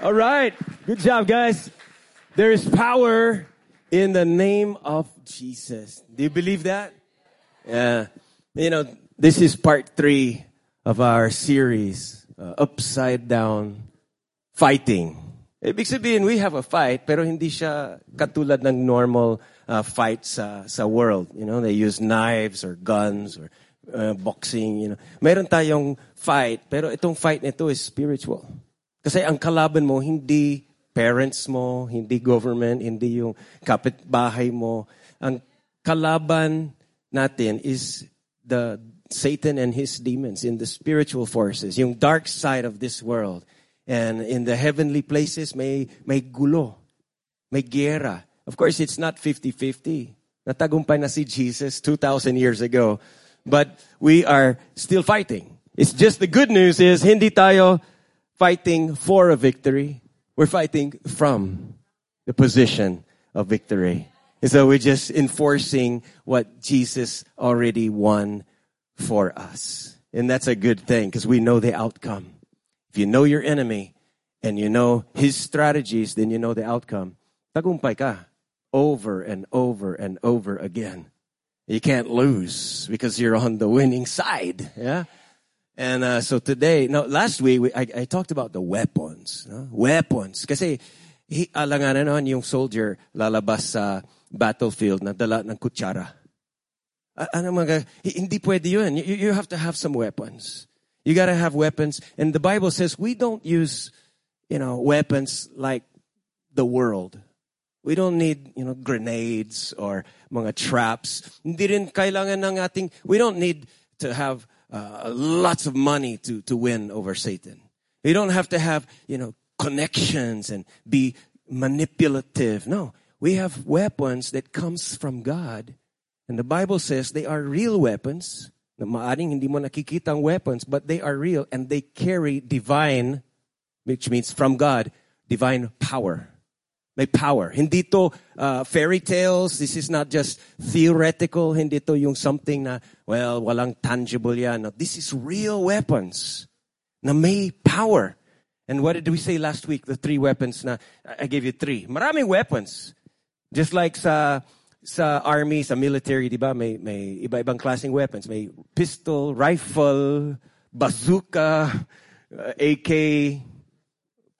All right. Good job, guys. There is power in the name of Jesus. Do you believe that? Yeah. You know, this is part three of our series, uh, Upside Down Fighting. It Ibig sabihin, we have a fight, pero hindi siya katulad ng normal uh, fight sa, sa world. You know, they use knives or guns or uh, boxing, you know. Meron tayong fight, pero itong fight nito is spiritual. Kasi ang kalaban mo, hindi parents mo, hindi government, hindi yung kapitbahay mo. Ang kalaban natin is the Satan and his demons in the spiritual forces, yung dark side of this world. And in the heavenly places, may, may gulo, may gera. Of course, it's not 50-50. Natagumpay na si Jesus 2,000 years ago. But we are still fighting. It's just the good news is, hindi tayo fighting for a victory. We're fighting from the position of victory. And so we're just enforcing what Jesus already won for us. And that's a good thing because we know the outcome. If you know your enemy and you know his strategies, then you know the outcome. Tagumpay ka over and over and over again. You can't lose because you're on the winning side. Yeah. And uh, so today, no, last week we, I, I talked about the weapons. No? Weapons. Kasi hi, alanganan naman yung soldier lalabas sa battlefield na dala ng kutsara. Ano mga, hindi pwede yun. You, you have to have some weapons. You gotta have weapons. And the Bible says we don't use, you know, weapons like the world. We don't need, you know, grenades or mga traps. Hindi rin kailangan ng ating, we don't need to have uh, lots of money to, to win over Satan. We don't have to have, you know, connections and be manipulative. No, we have weapons that comes from God. And the Bible says they are real weapons. Na maaring hindi mo nakikita ang weapons, but they are real and they carry divine, which means from God, divine power. May power. Hindi to uh, fairy tales. This is not just theoretical. Hindi to yung something na, well, walang tangible yan. No, this is real weapons na may power. And what did we say last week? The three weapons na, I gave you three. Maraming weapons. Just like sa, sa army, sa military, di ba? May, may iba-ibang klaseng weapons. May pistol, rifle, bazooka, uh, AK,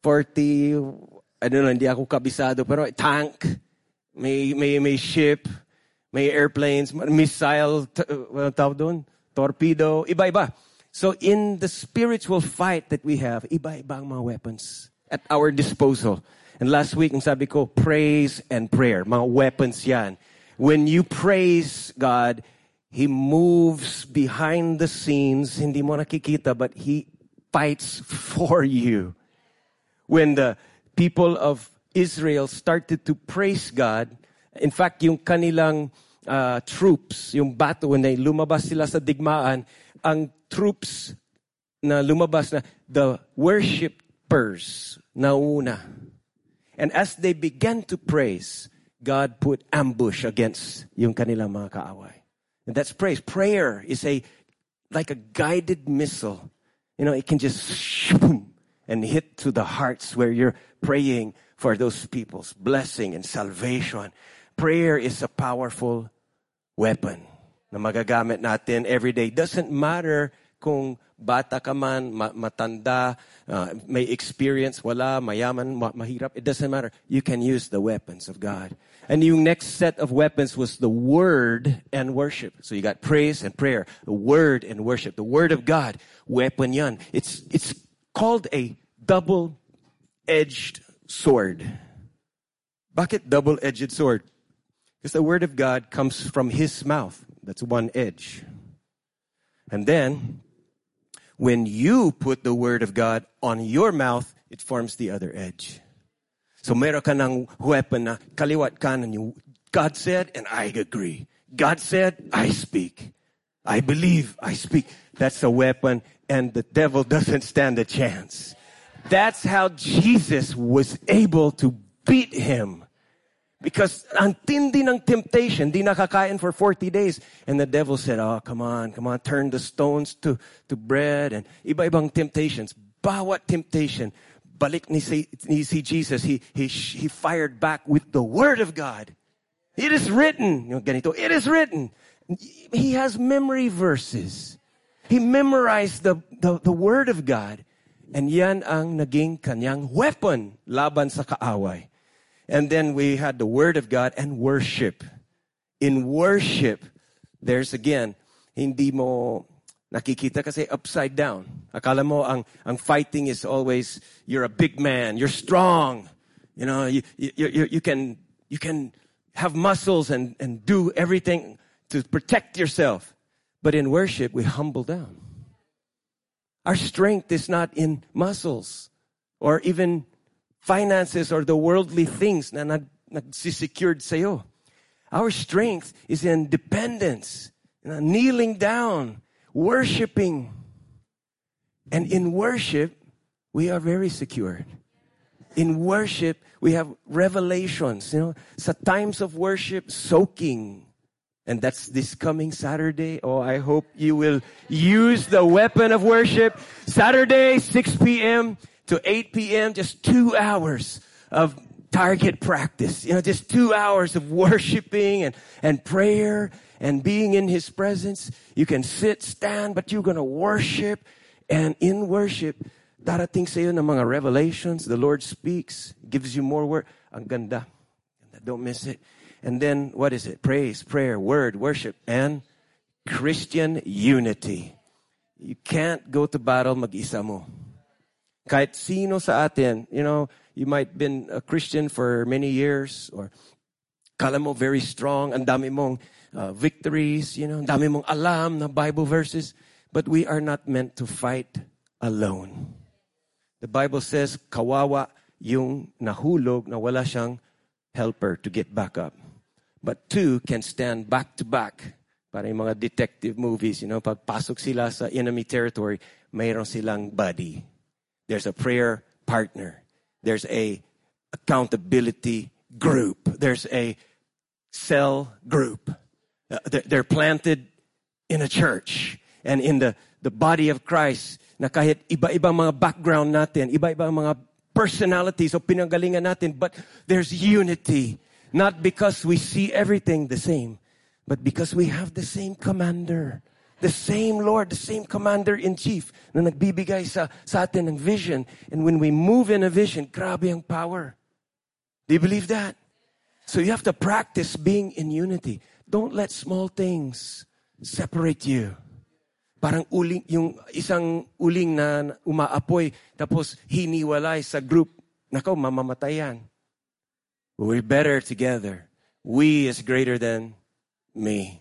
40, Know, hindi ako kabisado, pero tank, may, may, may ship, may airplanes, missile, uh, ano tawag doon? Torpedo, iba-iba. So in the spiritual fight that we have, iba-iba ang mga weapons at our disposal. And last week, ang sabi ko, praise and prayer. Mga weapons yan. When you praise God, He moves behind the scenes. Hindi mo nakikita, but He fights for you. When the people of Israel started to praise God, in fact, yung kanilang uh, troops, yung bato, when they lumabas sila sa digmaan, ang troops na lumabas na, the worshippers na una. And as they began to praise, God put ambush against yung kanilang mga kaaway. And that's praise. Prayer is a, like a guided missile. You know, it can just and hit to the hearts where you're praying for those people's blessing and salvation. Prayer is a powerful weapon na magagamit natin every day. Doesn't matter kung bata ka man, matanda, uh, may experience, wala, mayaman, ma- mahirap. It doesn't matter. You can use the weapons of God. And yung next set of weapons was the word and worship. So you got praise and prayer, the word and worship, the word of God, weapon yan. It's, it's called a double-edged sword. Bakit double-edged sword? Because the word of God comes from his mouth. That's one edge. And then, when you put the word of God on your mouth, it forms the other edge. So meron ka ng weapon na kaliwat kanan yung God said and I agree. God said, I speak. I believe, I speak. That's a weapon and the devil doesn't stand a chance. That's how Jesus was able to beat him. Because ang tindi ng temptation, di nakakain for 40 days. And the devil said, oh, come on, come on, turn the stones to, to bread and iba-ibang temptations. Bawat temptation, balik ni si, ni si Jesus, he, he, he fired back with the word of God. It is written. Ganito, it is written. He has memory verses. He memorized the, the, the word of God. And yan ang naging kanyang weapon laban sa kaaway. And then we had the word of God and worship. In worship, there's again, hindi mo nakikita kasi upside down. Akala mo ang, ang fighting is always, you're a big man, you're strong. You know, you, you, you, you can, you can have muscles and, and do everything to protect yourself. But in worship, we humble down. Our strength is not in muscles or even finances or the worldly things na nag, nagsisecured sa'yo. Our strength is in dependence, know, kneeling down, worshiping. And in worship, we are very secured. In worship, we have revelations, you know, sa times of worship, soaking. And that's this coming Saturday. Oh, I hope you will use the weapon of worship. Saturday, 6 p.m. to 8 p.m., just two hours of target practice. You know, just two hours of worshiping and, and prayer and being in His presence. You can sit, stand, but you're going to worship. And in worship, darating iyo ng mga revelations. The Lord speaks, gives you more word. Ang ganda. Don't miss it. And then, what is it? Praise, prayer, word, worship, and Christian unity. You can't go to battle mag-isa mo. Kahit sino sa atin, you know, you might been a Christian for many years or kala mo very strong, ang dami mong uh, victories, you know, dami mong alam na Bible verses, but we are not meant to fight alone. The Bible says, kawawa yung nahulog na wala siyang helper to get back up. But two can stand back to back. Para yung mga detective movies, you know, pagpasok sila sa enemy territory, mayroon silang buddy. There's a prayer partner. There's a accountability group. There's a cell group. Uh, they're planted in a church and in the, the body of Christ na kahit iba-ibang mga background natin, iba-ibang mga personalities o pinanggalingan natin, but there's unity. Not because we see everything the same, but because we have the same commander. The same Lord, the same commander in chief na nagbibigay sa, sa atin ng vision. And when we move in a vision, grabe ang power. Do you believe that? So you have to practice being in unity. Don't let small things separate you. Parang uling, yung isang uling na umaapoy, tapos hiniwalay sa group. Nako, mamamatayan. We're better together. We is greater than me.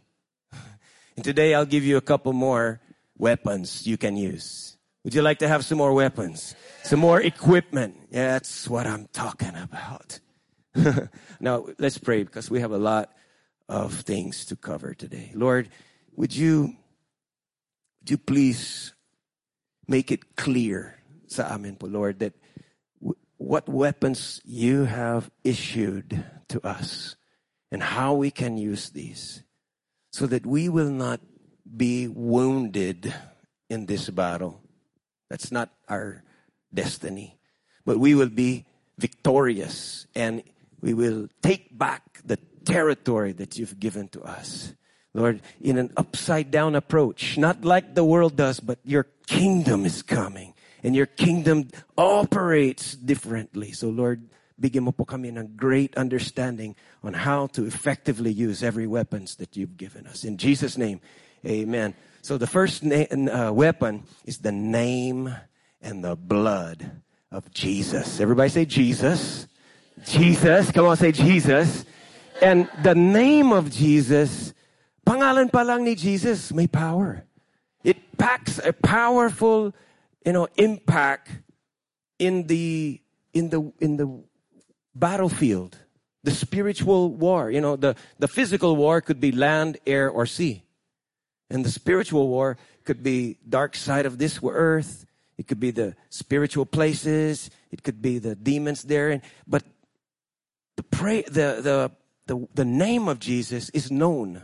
And today I'll give you a couple more weapons you can use. Would you like to have some more weapons? Some more equipment? Yeah, that's what I'm talking about. now, let's pray because we have a lot of things to cover today. Lord, would you, would you please make it clear sa amin po, Lord, that what weapons you have issued to us and how we can use these so that we will not be wounded in this battle. That's not our destiny, but we will be victorious and we will take back the territory that you've given to us. Lord, in an upside down approach, not like the world does, but your kingdom is coming and your kingdom operates differently. So Lord, bigyan mo po kami ng great understanding on how to effectively use every weapons that you've given us. In Jesus' name, amen. So the first na- uh, weapon is the name and the blood of Jesus. Everybody say Jesus. Jesus. Come on, say Jesus. And the name of Jesus, pangalan pa lang ni Jesus, may power. It packs a powerful you know, impact in the, in the, in the battlefield. The spiritual war, you know, the, the physical war could be land, air, or sea. And the spiritual war could be dark side of this earth. It could be the spiritual places. It could be the demons there. But the pray, the, the, the, the name of Jesus is known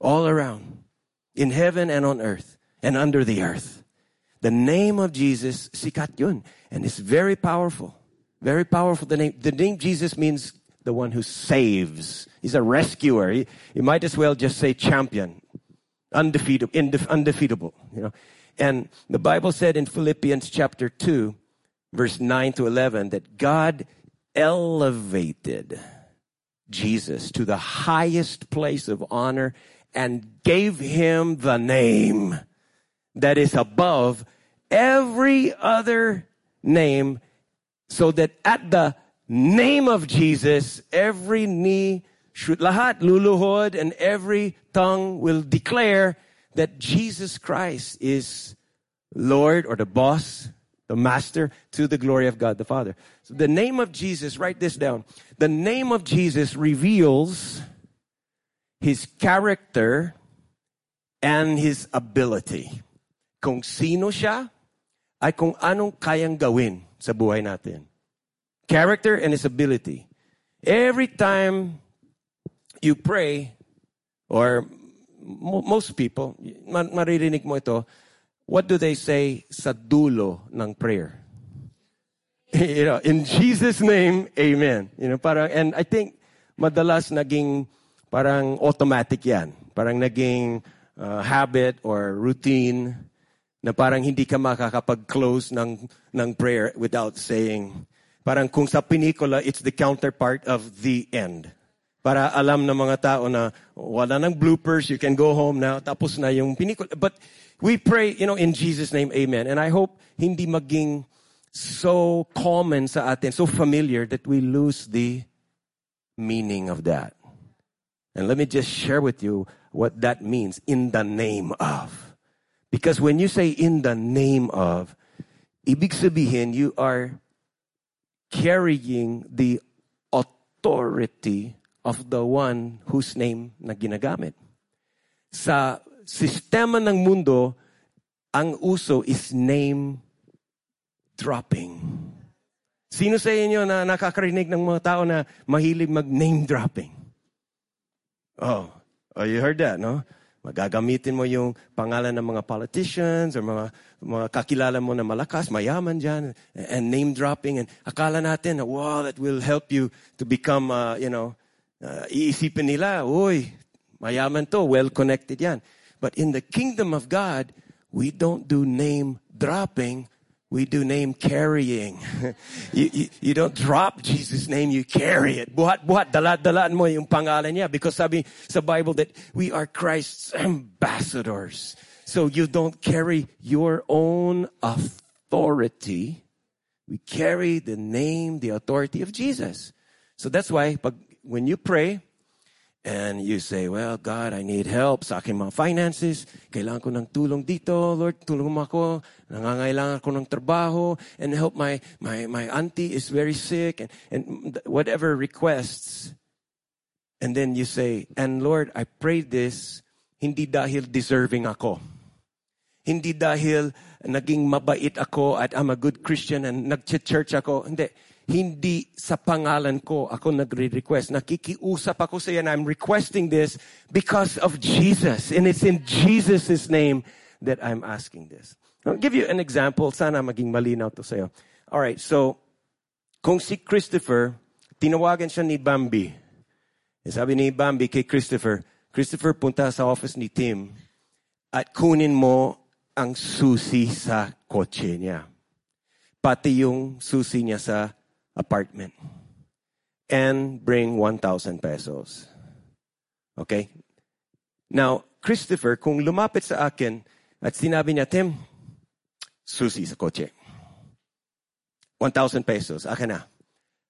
all around in heaven and on earth and under the earth. The name of Jesus, sikat yun. And it's very powerful. Very powerful. The name, the name Jesus means the one who saves. He's a rescuer. He, you might as well just say champion. Undefeatable, indef, undefeatable, you know. And the Bible said in Philippians chapter 2, verse 9 to 11, that God elevated Jesus to the highest place of honor and gave him the name that is above every other name so that at the name of Jesus, every knee should lahat luluhod and every tongue will declare that Jesus Christ is Lord or the boss, the master to the glory of God the Father. So the name of Jesus, write this down. The name of Jesus reveals his character and his ability. Kung sino siya, ay kung anong kayang gawin sa buhay natin. Character and his ability. Every time you pray, or most people, maririnig mo ito, what do they say sa dulo ng prayer? you know, in Jesus' name, amen. You know, parang, and I think madalas naging parang automatic yan. Parang naging uh, habit or routine na parang hindi ka makakapag-close ng, ng prayer without saying, parang kung sa pinikula, it's the counterpart of the end. Para alam ng mga tao na wala nang bloopers, you can go home now, tapos na yung pinikula. But we pray, you know, in Jesus' name, amen. And I hope hindi maging so common sa atin, so familiar that we lose the meaning of that. And let me just share with you what that means in the name of. Because when you say in the name of, ibig sabihin, you are carrying the authority of the one whose name na ginagamit. Sa sistema ng mundo, ang uso is name dropping. Sino sa inyo na nakakarinig ng mga tao na mahilig mag-name dropping? Oh, oh, you heard that, no? Magagamitin mo yung pangalan ng mga politicians or mga, mga kakilala mo na malakas, mayaman dyan, and name dropping. And akala natin, wow, that will help you to become, uh, you know, uh, iisipin nila, uy, mayaman to, well-connected yan. But in the kingdom of God, we don't do name dropping. We do name carrying. you, you, you, don't drop Jesus' name, you carry it. Buhat, buhat, dalat-dalaan mo yung pangalan niya. Because sabi sa Bible that we are Christ's ambassadors. So you don't carry your own authority. We carry the name, the authority of Jesus. So that's why pag when you pray and you say, well, God, I need help sa aking mga finances. Kailangan ko ng tulong dito. Lord, tulong mo ako. Nangangailangan ko ng trabaho. And help my, my, my auntie is very sick. And, and whatever requests. And then you say, and Lord, I pray this hindi dahil deserving ako. Hindi dahil naging mabait ako at I'm a good Christian and nag-church ako. Hindi hindi sa pangalan ko ako nagre-request. Nakikiusap ako sa and I'm requesting this because of Jesus. And it's in Jesus' name that I'm asking this. I'll give you an example. Sana maging malinaw to sa'yo. Alright, so, kung si Christopher, tinawagan siya ni Bambi. Eh, sabi ni Bambi kay Christopher, Christopher, punta sa office ni Tim at kunin mo ang susi sa kotse niya. Pati yung susi niya sa apartment and bring 1,000 pesos. Okay? Now, Christopher, kung lumapit sa akin at sinabi niya, Tim, susi sa kotse. 1,000 pesos, akin na.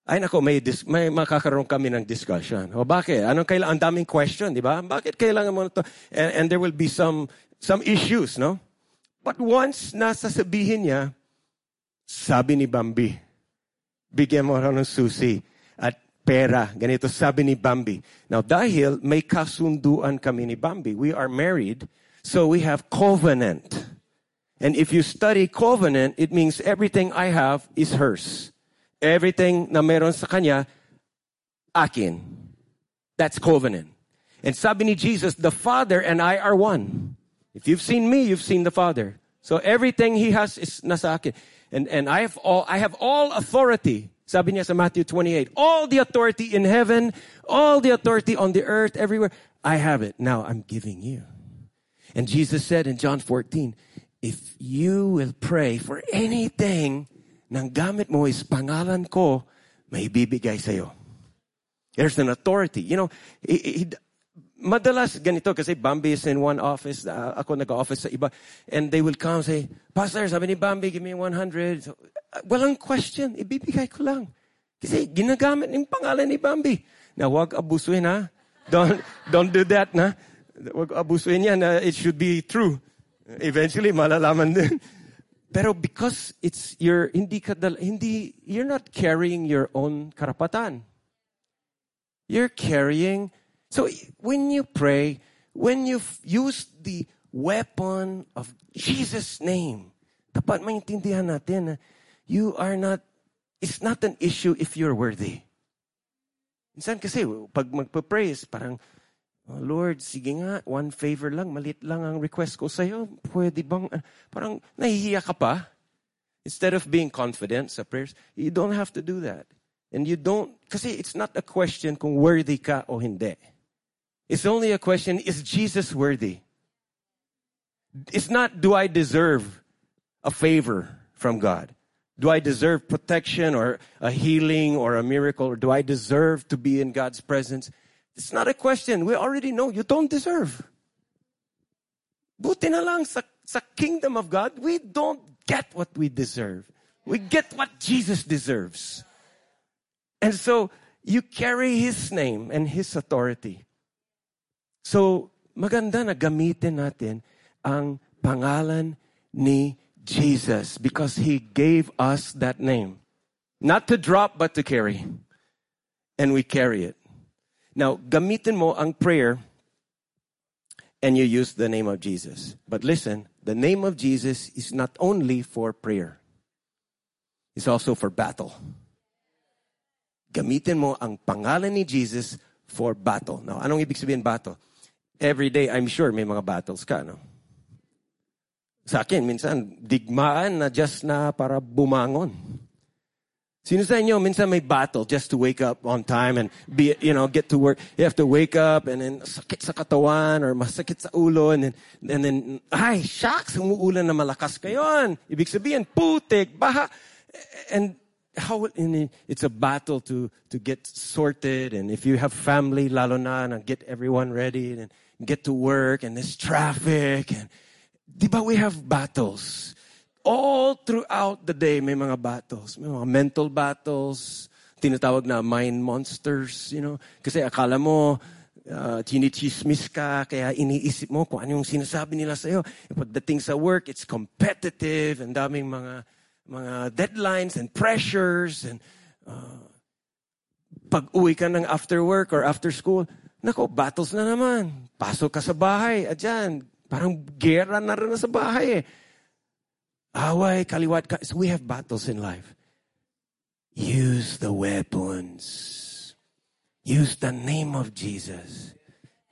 Ay nako, may, dis- may makakaroon kami ng discussion. O bakit? Anong kailangan? Ang daming question, di ba? Bakit kailangan mo ito? And, and there will be some, some issues, no? But once nasa sabihin niya, sabi ni Bambi, bigyan mo ng susi at pera. Ganito sabi ni Bambi. Now, dahil may kasunduan kami ni Bambi, we are married, so we have covenant. And if you study covenant, it means everything I have is hers. Everything na meron sa kanya, akin. That's covenant. And sabi ni Jesus, the Father and I are one. If you've seen me, you've seen the Father. So everything he has is nasa akin. And, and I have all, I have all authority. Sabi niya sa Matthew 28, all the authority in heaven, all the authority on the earth, everywhere. I have it. Now I'm giving you. And Jesus said in John 14, if you will pray for anything, nang gamit mo is pangalan ko, may bibigay sa'yo. There's an authority. You know, he, he, madalas ganito kasi Bambi is in one office, uh, ako nag-office sa iba, and they will come say, Pastor, sabi ni Bambi, give me 100. So, uh, walang question, ibibigay ko lang. Kasi ginagamit ng pangalan ni Bambi. Na wag abusuin ha. Don't, don't do that na. Wag abusuin yan. Uh, it should be true. Eventually, malalaman din. Pero because it's your, hindi ka, hindi, you're not carrying your own karapatan. You're carrying, so when you pray, when you use the weapon of Jesus' name, dapat maintindihan natin na you are not, it's not an issue if you're worthy. Minsan kasi, pag magpa-praise, parang, oh, Lord, sige nga, one favor lang, malit lang ang request ko sa'yo. Pwede bang, uh, parang nahihiya ka pa? Instead of being confident sa prayers, you don't have to do that. And you don't, kasi it's not a question kung worthy ka o hindi. It's only a question, is Jesus worthy? It's not, do I deserve a favor from God? Do I deserve protection or a healing or a miracle? Or do I deserve to be in God's presence? It's not a question. We already know you don't deserve. Buti na lang sa, sa kingdom of God, we don't get what we deserve. We get what Jesus deserves. And so you carry His name and His authority. So maganda na gamitin natin ang pangalan ni Jesus because he gave us that name. Not to drop, but to carry. And we carry it. Now, gamitin mo ang prayer and you use the name of Jesus. But listen, the name of Jesus is not only for prayer. It's also for battle. Gamitin mo ang pangalan ni Jesus for battle. Now, anong ibig sabihin battle? Every day, I'm sure may mga battles ka, no? Sa akin, minsan, digmaan na just na para bumangon. Sino sa inyo, minsan may battle just to wake up on time and be, you know, get to work. You have to wake up and then sakit sa katawan or masakit sa ulo and then, and then ay, shucks, umuulan na malakas kayon. Ibig sabihin, putik, baha. And how, and it's a battle to, to get sorted. And if you have family, lalo na, and get everyone ready and get to work and there's traffic and Di ba we have battles? All throughout the day, may mga battles. May mga mental battles, tinatawag na mind monsters, you know. Kasi akala mo, uh, chinichismis ka, kaya iniisip mo kung ano yung sinasabi nila sa'yo. Pagdating sa work, it's competitive, and daming mga, mga deadlines and pressures, and uh, pag uwi ka ng after work or after school, nako, battles na naman. Pasok ka sa bahay, adyan, Parang gera na rin sa bahay eh. Away, kaliwat ka. So we have battles in life. Use the weapons. Use the name of Jesus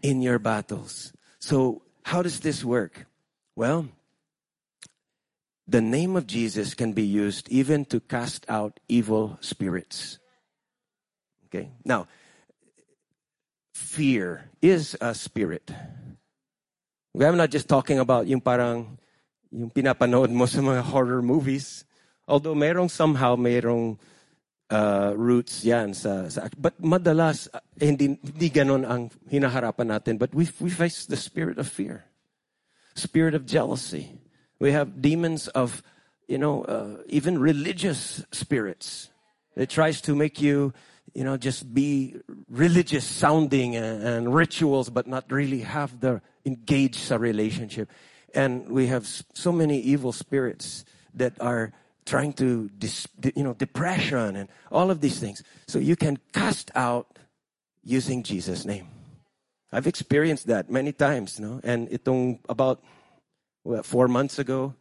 in your battles. So how does this work? Well, the name of Jesus can be used even to cast out evil spirits. Okay. Now, fear is a spirit. I'm not just talking about yung parang yung pinapanood mo sa mga horror movies. Although mayroong somehow mayroong uh, roots yan sa, sa but madalas uh, hindi hindi ganon ang hinaharapan natin but we we face the spirit of fear. Spirit of jealousy. We have demons of you know uh, even religious spirits. It tries to make you you know, just be religious sounding and, and, rituals, but not really have the engaged a relationship. And we have so many evil spirits that are trying to, dis, you know, depression and all of these things. So you can cast out using Jesus' name. I've experienced that many times, no? And itong about what, four months ago,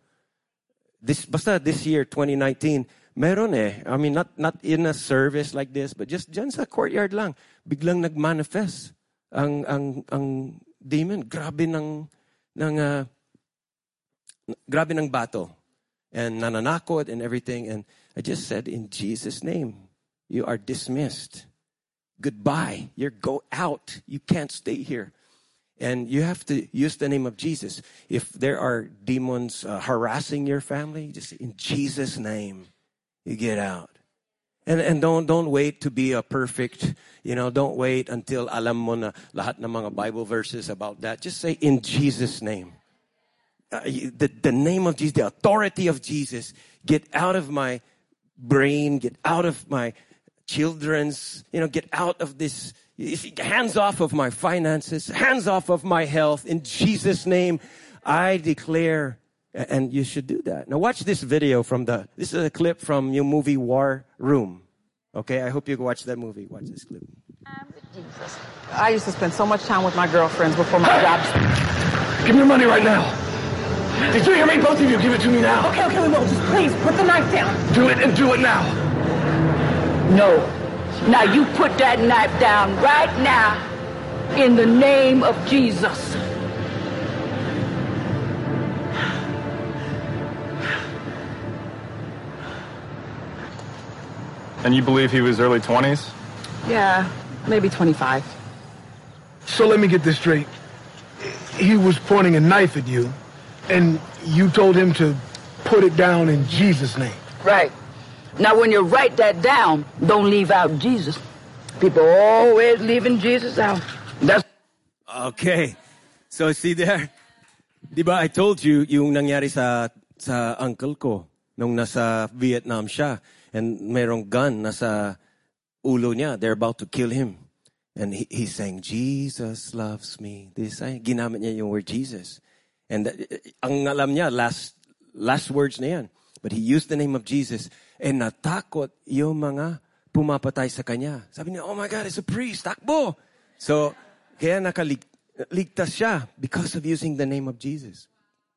this, basta this year, 2019, Meron eh. I mean, not, not in a service like this, but just dyan sa courtyard lang. Biglang nagmanifest ang, ang, ang demon. Grabe ng, ng, uh, grabe ng battle and nananakot and everything. And I just said, in Jesus' name, you are dismissed. Goodbye. You're go out. You can't stay here. And you have to use the name of Jesus. If there are demons uh, harassing your family, just in Jesus' name, you get out. And, and don't, don't wait to be a perfect, you know, don't wait until alam mo na lahat ng mga Bible verses about that. Just say, in Jesus' name. Uh, the, the name of Jesus, the authority of Jesus, get out of my brain, get out of my children's, you know, get out of this, hands off of my finances, hands off of my health. In Jesus' name, I declare, and you should do that. Now watch this video from the, this is a clip from your movie War Room. Okay, I hope you watch that movie. Watch this clip. Um, Jesus. I used to spend so much time with my girlfriends before my job. Give me your money right now. Did you hear me? Both of you, give it to me now. Okay, okay, we will. Just please put the knife down. Do it and do it now. No. Now you put that knife down right now in the name of Jesus. And you believe he was early 20s? Yeah, maybe 25. So let me get this straight. He was pointing a knife at you, and you told him to put it down in Jesus' name. Right. Now, when you write that down, don't leave out Jesus. People always leaving Jesus out. That's Okay. So see there? Di ba I told you yung nangyari sa sa uncle ko nung nasa Vietnam siya and merong gun nasa ulo niya. They're about to kill him. And he, he's saying, Jesus loves me. This ay ginamit niya yung word Jesus. And uh, ang alam niya last last words na yan. But he used the name of Jesus and natakot yung mga pumapatay sa kanya. Sabi niya, oh my God, it's a priest, takbo. So, kaya nakaligtas siya because of using the name of Jesus.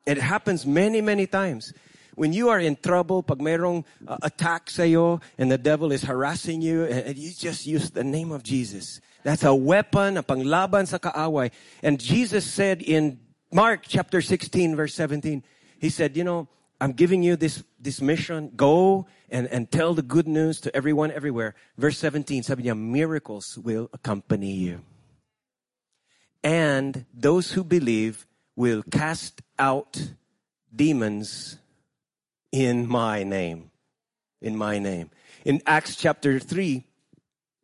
It happens many, many times. When you are in trouble, pag mayroong uh, attack sa'yo and the devil is harassing you, and, and you just use the name of Jesus. That's a weapon, a panglaban sa kaaway. And Jesus said in Mark chapter 16 verse 17, He said, you know, I'm giving you this, this mission. Go and, and tell the good news to everyone everywhere. Verse 17, sabi niya, miracles will accompany you. And those who believe will cast out demons in my name. In my name. In Acts chapter 3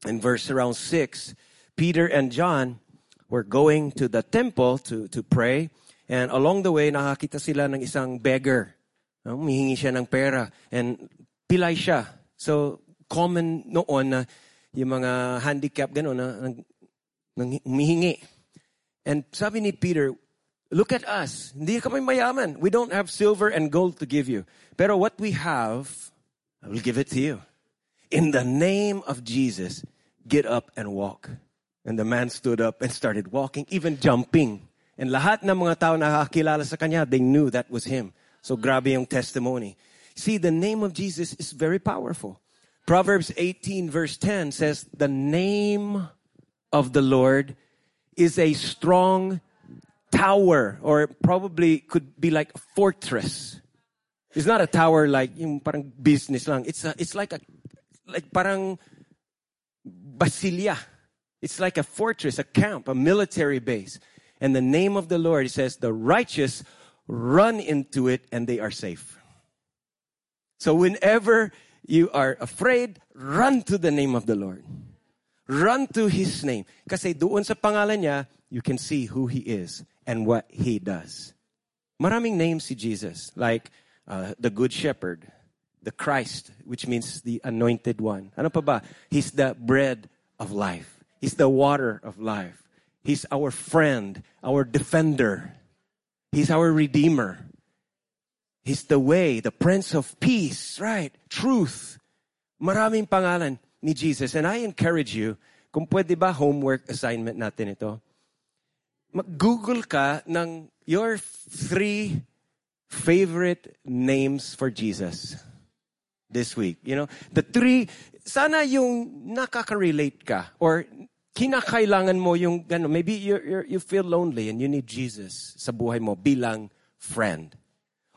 and verse around 6, Peter and John were going to the temple to, to pray. And along the way, nakakita sila ng isang beggar. Ah, humihingi siya ng pera. And pilay siya. So, common noon na yung mga handicap gano'n na, na, humihingi. And sabi ni Peter, look at us. Hindi kami mayaman. We don't have silver and gold to give you. Pero what we have, I will give it to you. In the name of Jesus, get up and walk. And the man stood up and started walking, even jumping. And lahat ng mga tao nakakilala sa kanya, they knew that was him. So mm. grabe yung testimony. See, the name of Jesus is very powerful. Proverbs 18 verse 10 says, the name of the Lord is a strong tower or probably could be like a fortress. It's not a tower like yung parang business lang. It's a, it's like a like parang basilia. It's like a fortress, a camp, a military base. And the name of the Lord it says the righteous run into it and they are safe. So whenever you are afraid, run to the name of the Lord. Run to His name. Kasi doon sa pangalan niya, you can see who He is and what He does. Maraming names si Jesus, like uh, the Good Shepherd, the Christ, which means the Anointed One. Ano pa ba? He's the bread of life. He's the water of life. He's our friend, our defender. He's our redeemer. He's the way, the Prince of Peace, right? Truth. Maraming pangalan ni Jesus. And I encourage you, kung pwede ba homework assignment natin ito, mag-google ka ng your three favorite names for Jesus this week. You know, the three, sana yung nakaka-relate ka or kinakailangan mo yung, ano, maybe you you you feel lonely and you need Jesus sa buhay mo bilang friend.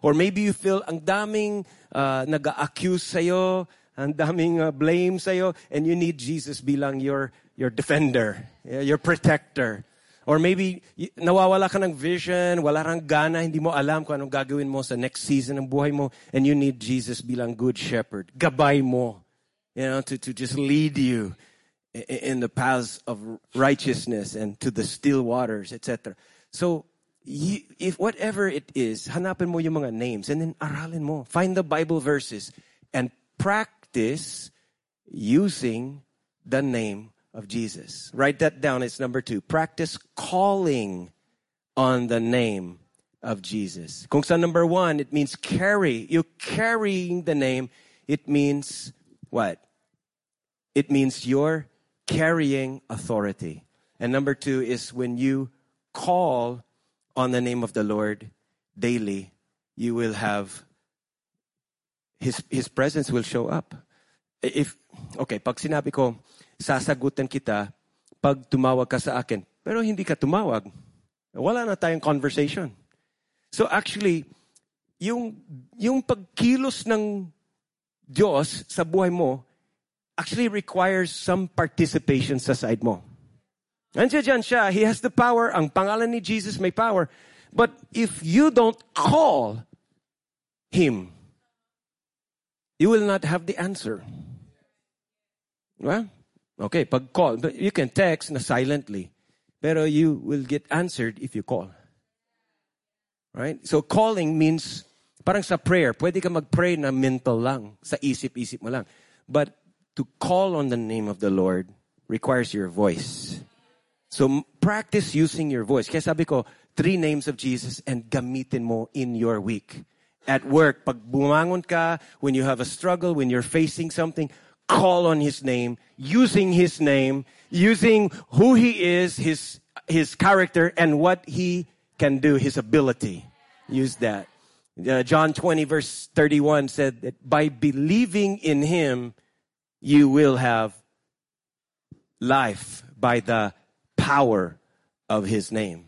Or maybe you feel ang daming uh, nag-accuse sa'yo, ang daming uh, blame sa'yo, and you need Jesus bilang your, your defender, your protector. Or maybe nawawala ka ng vision, wala kang gana, hindi mo alam kung anong gagawin mo sa next season ng buhay mo, and you need Jesus bilang good shepherd. Gabay mo, you know, to, to just lead you in the paths of righteousness and to the still waters, etc. So, you, if whatever it is, hanapin mo yung mga names and then aralin mo. Find the Bible verses and practice using the name of Jesus. Write that down. It's number two. Practice calling on the name of Jesus. Kung sa number one, it means carry. You're carrying the name, it means what? It means you're carrying authority. And number two is when you call on the name of the Lord daily, you will have His, His presence will show up. If, okay, pag sinabi ko, sasagutan kita pag tumawag ka sa akin, pero hindi ka tumawag, wala na tayong conversation. So actually, yung, yung pagkilos ng Diyos sa buhay mo actually requires some participation sa side mo. Nandiyan dyan siya. He has the power. Ang pangalan ni Jesus may power. But if you don't call Him, you will not have the answer. Well, okay, pag call, but you can text na silently. Pero you will get answered if you call. Right? So calling means, parang sa prayer, pwede ka mag-pray na mental lang, sa isip-isip mo lang. But to call on the name of the Lord requires your voice. So practice using your voice. Kaya sabi ko, three names of Jesus and gamitin mo in your week. At work, pag bumangon ka, when you have a struggle, when you're facing something, call on His name, using His name, using who He is, His, His character, and what He can do, His ability. Use that. Uh, John 20 verse 31 said that by believing in Him, you will have life by the power of his name.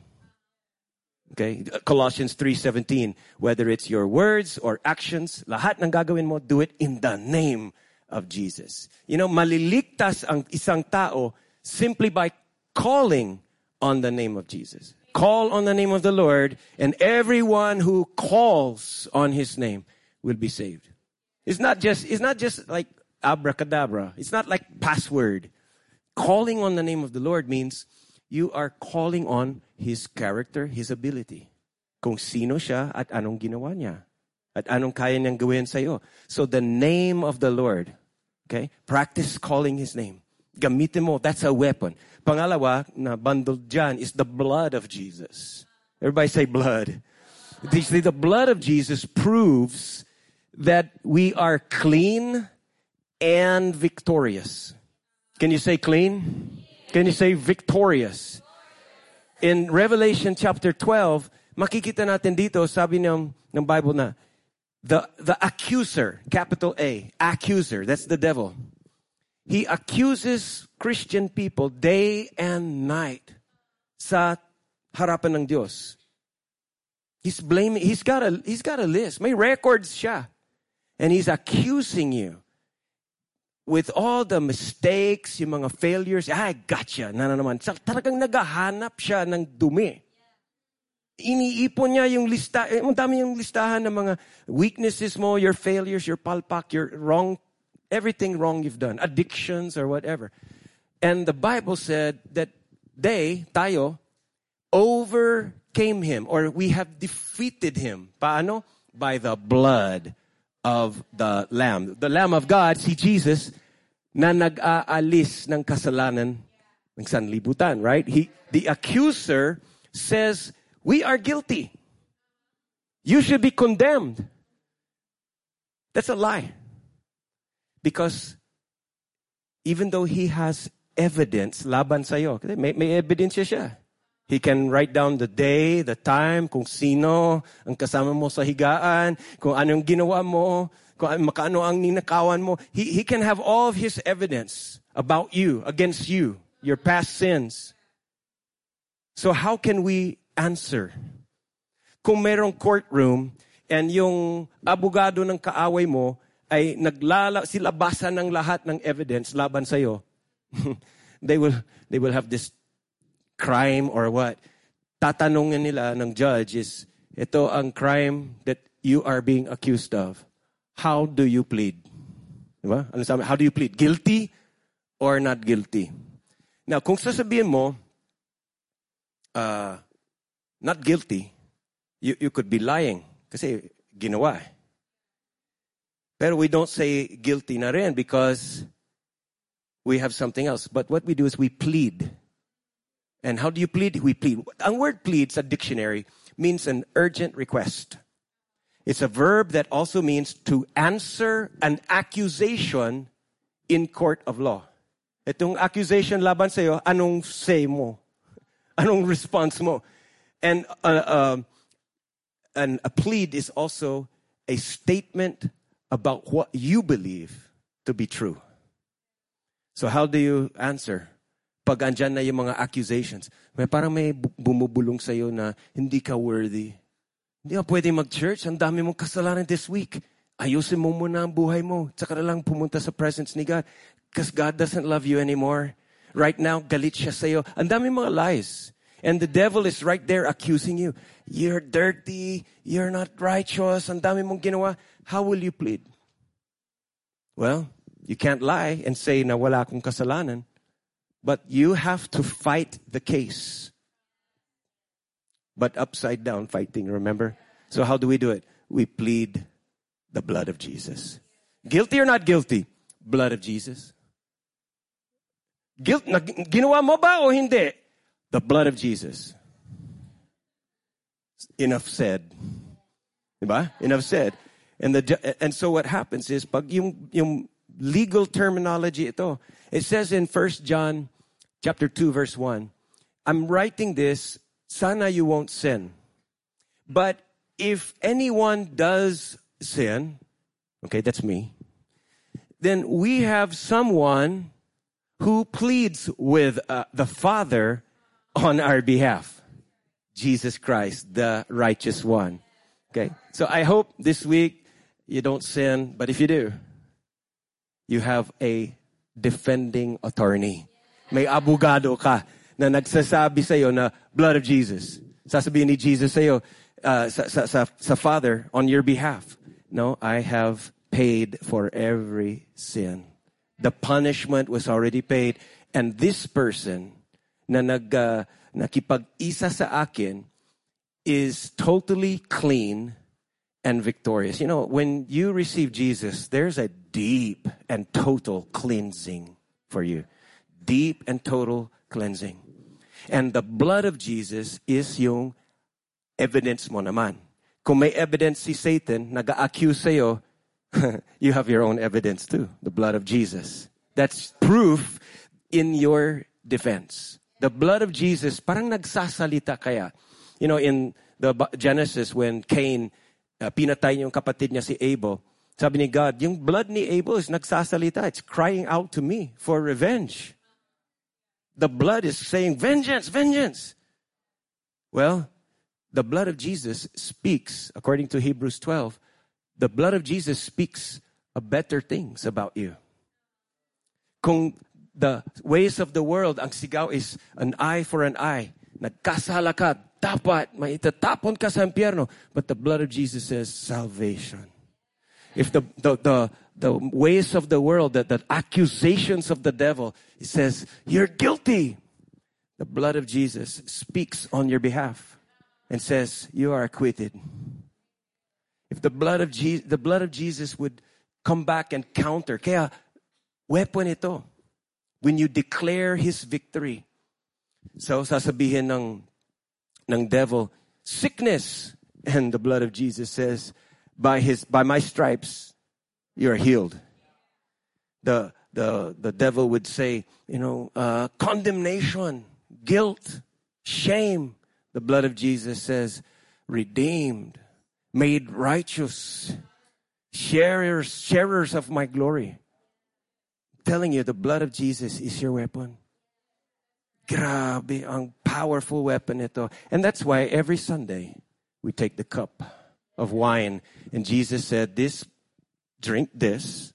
Okay? Colossians 3:17, whether it's your words or actions, lahat ng gagawin mo, do it in the name of Jesus. You know, maliligtas ang isang tao simply by calling on the name of Jesus. Call on the name of the Lord, and everyone who calls on his name will be saved. It's not just, it's not just like abracadabra. It's not like password. Calling on the name of the Lord means you are calling on His character, His ability. Kung sino siya at anong ginawa niya. At anong kaya niyang gawin sa'yo. So the name of the Lord, okay? Practice calling His name. Gamitin mo, that's a weapon. Pangalawa, na bundled dyan, is the blood of Jesus. Everybody say blood. The blood of Jesus proves that we are clean and victorious. Can you say clean? Can you say victorious? In Revelation chapter 12, makikita natin dito, sabi ng, ng Bible na, the, the accuser, capital A, accuser, that's the devil. He accuses Christian people day and night sa harapan ng Dios. He's blaming, he's got a, he's got a list. May records siya. And he's accusing you with all the mistakes, yung mga failures. I gotcha. Na na naman. Talagang naghahanap siya ng dumi. Iniipon niya yung lista, eh, ang dami yung listahan ng mga weaknesses mo, your failures, your palpak, your wrong, everything wrong you've done, addictions or whatever. And the Bible said that they, tayo, overcame him or we have defeated him. Paano? By the blood of the Lamb. The Lamb of God, si Jesus, na nag-aalis ng kasalanan ng sanlibutan, right? He, the accuser says, we are guilty. You should be condemned. That's a lie. Because even though he has evidence laban sa'yo, may, may evidence siya. He can write down the day, the time, kung sino ang kasama mo sa higaan, kung anong ginawa mo, kung an- makaano ang ninakawan mo. He, he can have all of his evidence about you, against you, your past sins. So how can we answer? Kung merong courtroom, and yung abogado ng kaaway mo ay naglala, silabasan ng lahat ng evidence laban sa'yo, they will, they will have this crime or what? Tatanungin nila ng judge is, ito ang crime that you are being accused of. How do you plead? Diba? Ano sabi? How do you plead? Guilty or not guilty? Now, kung sasabihin mo, uh, not guilty, you, you could be lying. Kasi ginawa eh. Pero we don't say guilty na rin because we have something else. But what we do is we plead. And how do you plead? We plead. Ang word plead a dictionary means an urgent request. It's a verb that also means to answer an accusation in court of law. Itong accusation laban sa'yo, anong say mo? Anong response mo? And, uh, uh, and a plead is also a statement about what you believe to be true. So how do you answer? Pag andyan na yung mga accusations, may parang may bumubulong sa'yo na hindi ka worthy. Hindi ka pwede mag-church. Ang dami mong kasalanan this week. Ayusin mo muna ang buhay mo. Tsaka na lang pumunta sa presence ni God. Because God doesn't love you anymore. Right now, galit siya sa'yo. Ang dami mga lies. And the devil is right there accusing you. You're dirty. You're not righteous. Ang dami mong ginawa. How will you plead? Well, you can't lie and say na wala akong kasalanan. But you have to fight the case. But upside down fighting, remember? So how do we do it? We plead the blood of Jesus. Guilty or not guilty? Blood of Jesus. Guilt, na, ginawa mo ba o hindi? The blood of Jesus. Enough said. Enough said. And the and so what happens is pag yung yung legal terminology ito, it says in 1 John chapter 2 verse 1, I'm writing this sana you won't sin. But if anyone does sin, okay, that's me, then we have someone who pleads with uh, the Father on our behalf. Jesus Christ, the righteous one. Okay. So I hope this week you don't sin, but if you do, you have a defending attorney. May abogado ka na nagsasabi sa iyo na blood of Jesus. Sasabihin ni Jesus sa iyo, uh, sa, sa, sa, sa Father, on your behalf. No, I have paid for every sin. The punishment was already paid. And this person na nag, uh, nakipag-isa sa akin is totally clean and victorious. You know, when you receive Jesus, there's a deep and total cleansing for you. Deep and total cleansing. And the blood of Jesus is yung evidence mo naman. Kung may evidence si Satan, nag-accuse sa'yo, you have your own evidence too. The blood of Jesus. That's proof in your defense. The blood of Jesus, parang nagsasalita kaya. You know, in the Genesis, when Cain uh, pinatay yung kapatid niya si Abel, sabi ni God, yung blood ni Abel is nagsasalita. It's crying out to me for revenge. The blood is saying, vengeance, vengeance. Well, the blood of Jesus speaks, according to Hebrews 12, the blood of Jesus speaks of better things about you. Kung the ways of the world, ang sigaw is an eye for an eye. Nagkasala ka, dapat maitatapon ka sa impyerno. But the blood of Jesus says salvation. If the, the, the, the ways of the world, the, the accusations of the devil, it says, you're guilty. The blood of Jesus speaks on your behalf and says, you are acquitted. If the blood of Jesus, the blood of Jesus would come back and counter, kaya weapon ito. When you declare His victory. So sasabihin ng, ng devil, sickness. And the blood of Jesus says, by his, by my stripes, you're healed. The, the, the devil would say, you know, uh, condemnation, guilt, shame. The blood of Jesus says, redeemed, made righteous, sharers, sharers of my glory. Telling you, the blood of Jesus is your weapon. Grabe, ang powerful weapon ito. And that's why every Sunday we take the cup of wine. And Jesus said, This, drink this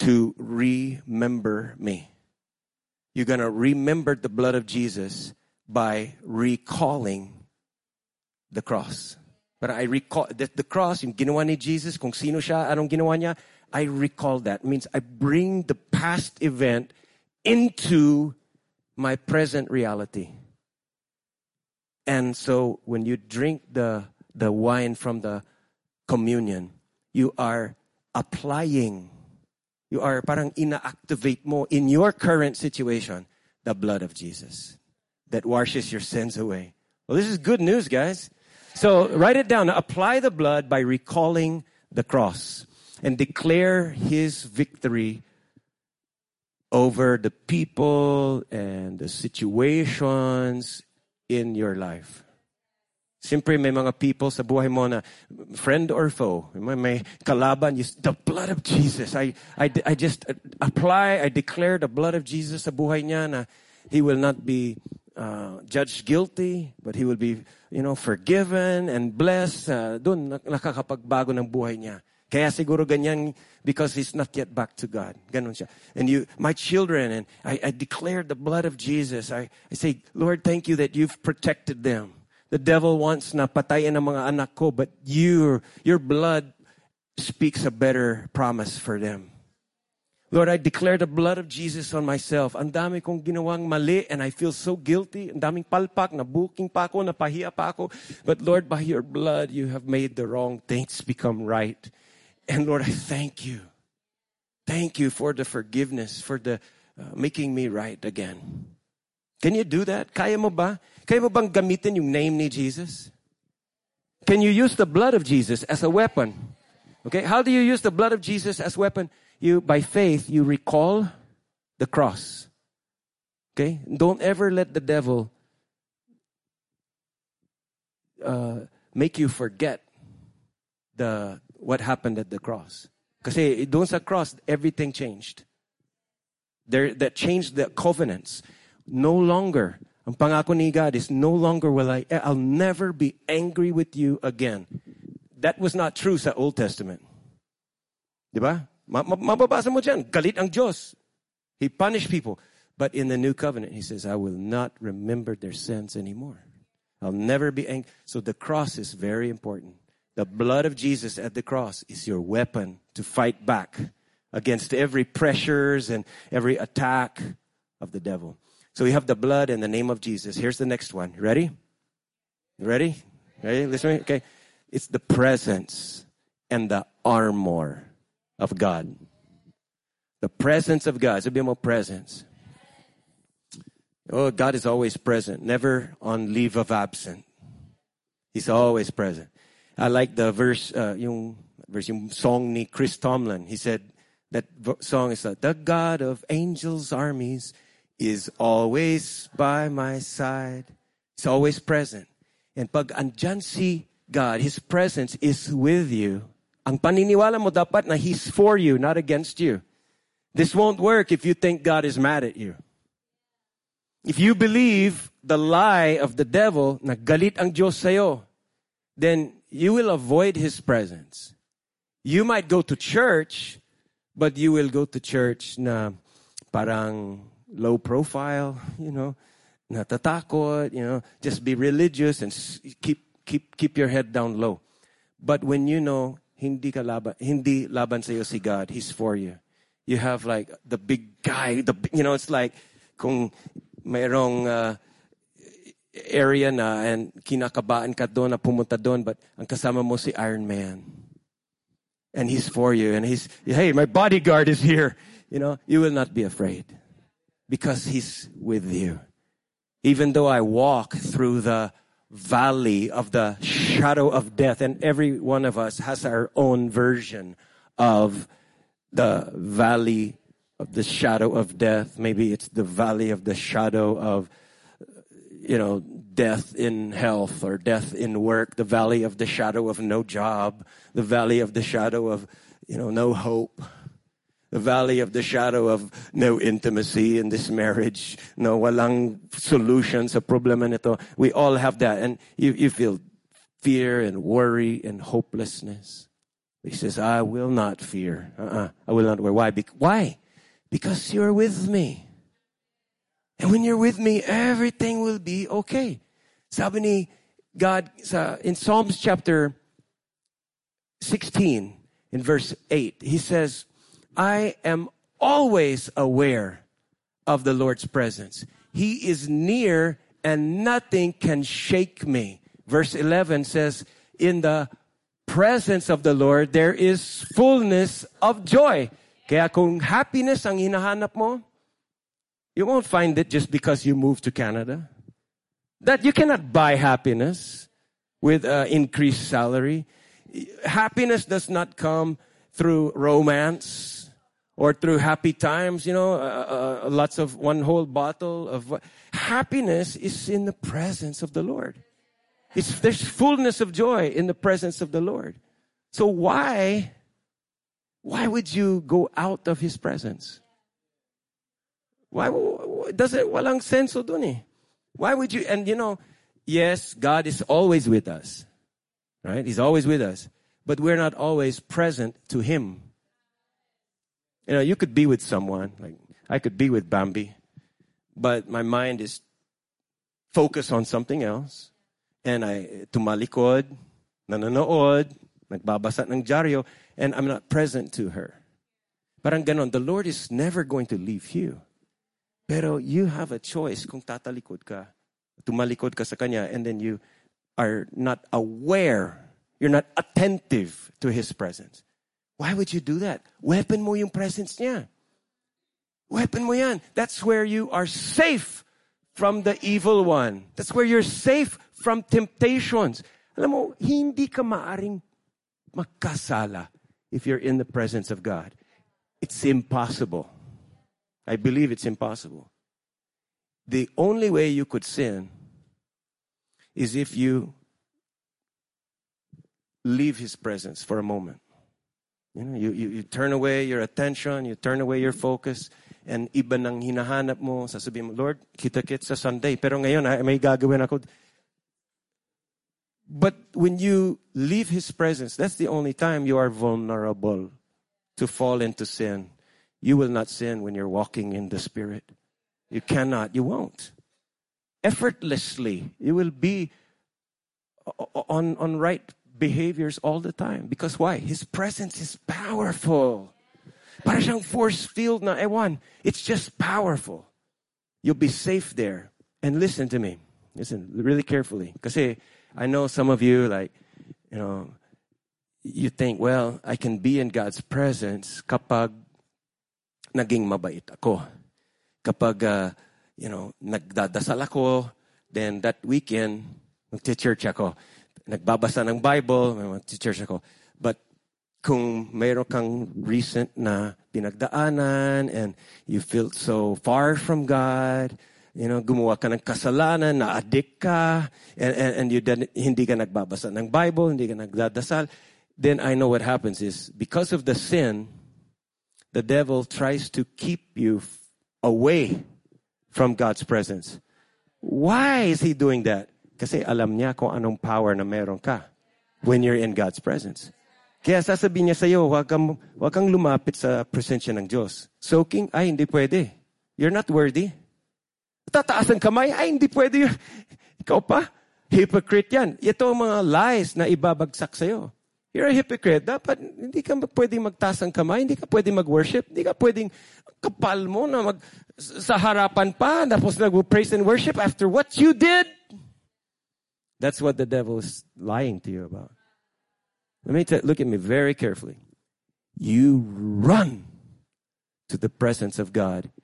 to remember me. You're going to remember the blood of Jesus by recalling the cross. But I recall the, the cross, yung ginawa ni Jesus, kung sino siya, anong ginawa niya, I recall that. Means I bring the past event into my present reality. And so when you drink the, the wine from the communion, you are applying, you are parang ina-activate mo in your current situation the blood of Jesus that washes your sins away. Well, this is good news, guys. So write it down. Apply the blood by recalling the cross and declare his victory over the people and the situations in your life. Simply may mga people sa buhay mo na friend or foe, may, may kalaban, you, the blood of Jesus. I, I, I just apply, I declare the blood of Jesus sa buhay niya na he will not be uh, judged guilty, but he will be, you know, forgiven and blessed. Uh, Doon nakakapagbago ng buhay niya. Kaya siguro ganyan because he's not yet back to God. Ganon siya. And you, my children, and I, I declare the blood of Jesus. I, I say, Lord, thank you that you've protected them. The devil wants na patayin ang mga anak ko, but your, your blood speaks a better promise for them. Lord, I declare the blood of Jesus on myself. Ang dami kong ginawang mali and I feel so guilty. Ang daming palpak, nabuking pa ako, napahiya pa ako. But Lord, by your blood, you have made the wrong things become right. And Lord, I thank you. Thank you for the forgiveness, for the uh, making me right again. Can you do that? Kaya mo ba? Kaya mo bang gamitin yung name ni Jesus? Can you use the blood of Jesus as a weapon? Okay, how do you use the blood of Jesus as weapon? You by faith you recall the cross. Okay, don't ever let the devil uh, make you forget the what happened at the cross. Kasi doon sa cross, everything changed. There, that changed the covenants. No longer, ang pangako ni God is, no longer will I, I'll never be angry with you again. That was not true sa Old Testament. Di ba? Mababasa mo dyan, galit ang Diyos. He punished people. But in the new covenant, he says, I will not remember their sins anymore. I'll never be angry. So the cross is very important. The blood of Jesus at the cross is your weapon to fight back against every pressures and every attack of the devil. So we have the blood and the name of Jesus. Here's the next one. Ready? Ready? Ready? Listen to me. Okay. It's the presence and the armor of God. The presence of God. Sabi mo presence. Oh, God is always present, never on leave of absence. He's always present. I like the verse, uh, yung verse, yung song ni Chris Tomlin. He said that song is uh, the God of angels armies is always by my side. He's always present. And pag andyan si God, His presence is with you. Ang paniniwala mo dapat na He's for you, not against you. This won't work if you think God is mad at you. If you believe the lie of the devil na galit ang Diyos sa'yo, then you will avoid his presence. You might go to church, but you will go to church na parang low profile, you know, na natatakot, you know, just be religious and keep keep keep your head down low. But when you know hindi ka laban, hindi laban sa si God, He's for you. You have like the big guy, the you know, it's like kung mayroong uh, area na and kinakabaan ka doon na pumunta doon but ang kasama mo si Iron Man. And he's for you and he's hey, my bodyguard is here. You know, you will not be afraid because he's with you. Even though I walk through the valley of the shadow of death and every one of us has our own version of the valley of the shadow of death. Maybe it's the valley of the shadow of you know, death in health or death in work, the valley of the shadow of no job, the valley of the shadow of, you know, no hope, the valley of the shadow of no intimacy in this marriage, no walang solution sa problema nito. We all have that and you, you feel fear and worry and hopelessness. He says, I will not fear. Uh-uh. I will not worry. Why? Be- why? Because you're with me. And when you're with me, everything will be okay. Sabi ni God sa, in Psalms chapter 16, in verse 8, he says, I am always aware of the Lord's presence. He is near and nothing can shake me. Verse 11 says, in the presence of the Lord, there is fullness of joy. Kaya kung happiness ang hinahanap mo, you won't find it just because you moved to Canada. That you cannot buy happiness with uh, increased salary. Happiness does not come through romance or through happy times, you know, uh, uh, lots of one whole bottle of happiness is in the presence of the Lord. It's, there's fullness of joy in the presence of the Lord. So why, why would you go out of His presence? Why, does it, walang senso dun eh. Why would you, and you know, yes, God is always with us. Right? He's always with us. But we're not always present to Him. You know, you could be with someone, like I could be with Bambi, but my mind is focused on something else. And I tumalikod, nanonood, nagbabasa ng dyaryo, and I'm not present to her. But Parang ganon, the Lord is never going to leave you. Pero you have a choice kung tatalikod ka, tumalikod ka sa Kanya, and then you are not aware, you're not attentive to His presence. Why would you do that? Weapon mo yung presence niya. Weapon mo yan. That's where you are safe from the evil one. That's where you're safe from temptations. Alam mo, hindi ka maaring magkasala if you're in the presence of God. It's impossible. I believe it's impossible. The only way you could sin is if you leave His presence for a moment. You know, you, you, you turn away your attention, you turn away your focus, and iba nang hinahanap mo, sasabihin mo, Lord, kita-kit sa Sunday, pero ngayon ay, may gagawin ako. But when you leave His presence, that's the only time you are vulnerable to fall into sin. You will not sin when you're walking in the Spirit. You cannot, you won't. Effortlessly, you will be on, on right behaviors all the time. Because why? His presence is powerful. Para siyang force field na ewan. It's just powerful. You'll be safe there. And listen to me. Listen really carefully. Because I know some of you, like, you know, you think, well, I can be in God's presence kapag naging mabait ako. Kapag, uh, you know, nagdadasal ako, then that weekend, nag-church ako nagbabasa ng Bible, may church ako. But kung mayroon kang recent na pinagdaanan and you feel so far from God, you know, gumawa ka ng kasalanan, na-addict ka, and, and, and you did, hindi ka nagbabasa ng Bible, hindi ka nagdadasal, then I know what happens is, because of the sin, the devil tries to keep you away from God's presence. Why is he doing that? Kasi alam niya kung anong power na meron ka when you're in God's presence. Kaya sasabihin niya sa iyo, huwag kang, huwag kang lumapit sa presensya ng Diyos. Soaking, ay, hindi pwede. You're not worthy. Tataas ang kamay, ay, hindi pwede. Ikaw pa? Hypocrite yan. Ito ang mga lies na ibabagsak sa iyo. You're a hypocrite. Dapat hindi ka pwedeng magtaas ang kamay, hindi ka pwedeng mag-worship, hindi ka pwedeng kapal mo na mag, sa harapan pa, tapos nag-praise and worship after what you did. That's what the devil is lying to you about. Let me t- look at me very carefully. You run to the presence of God,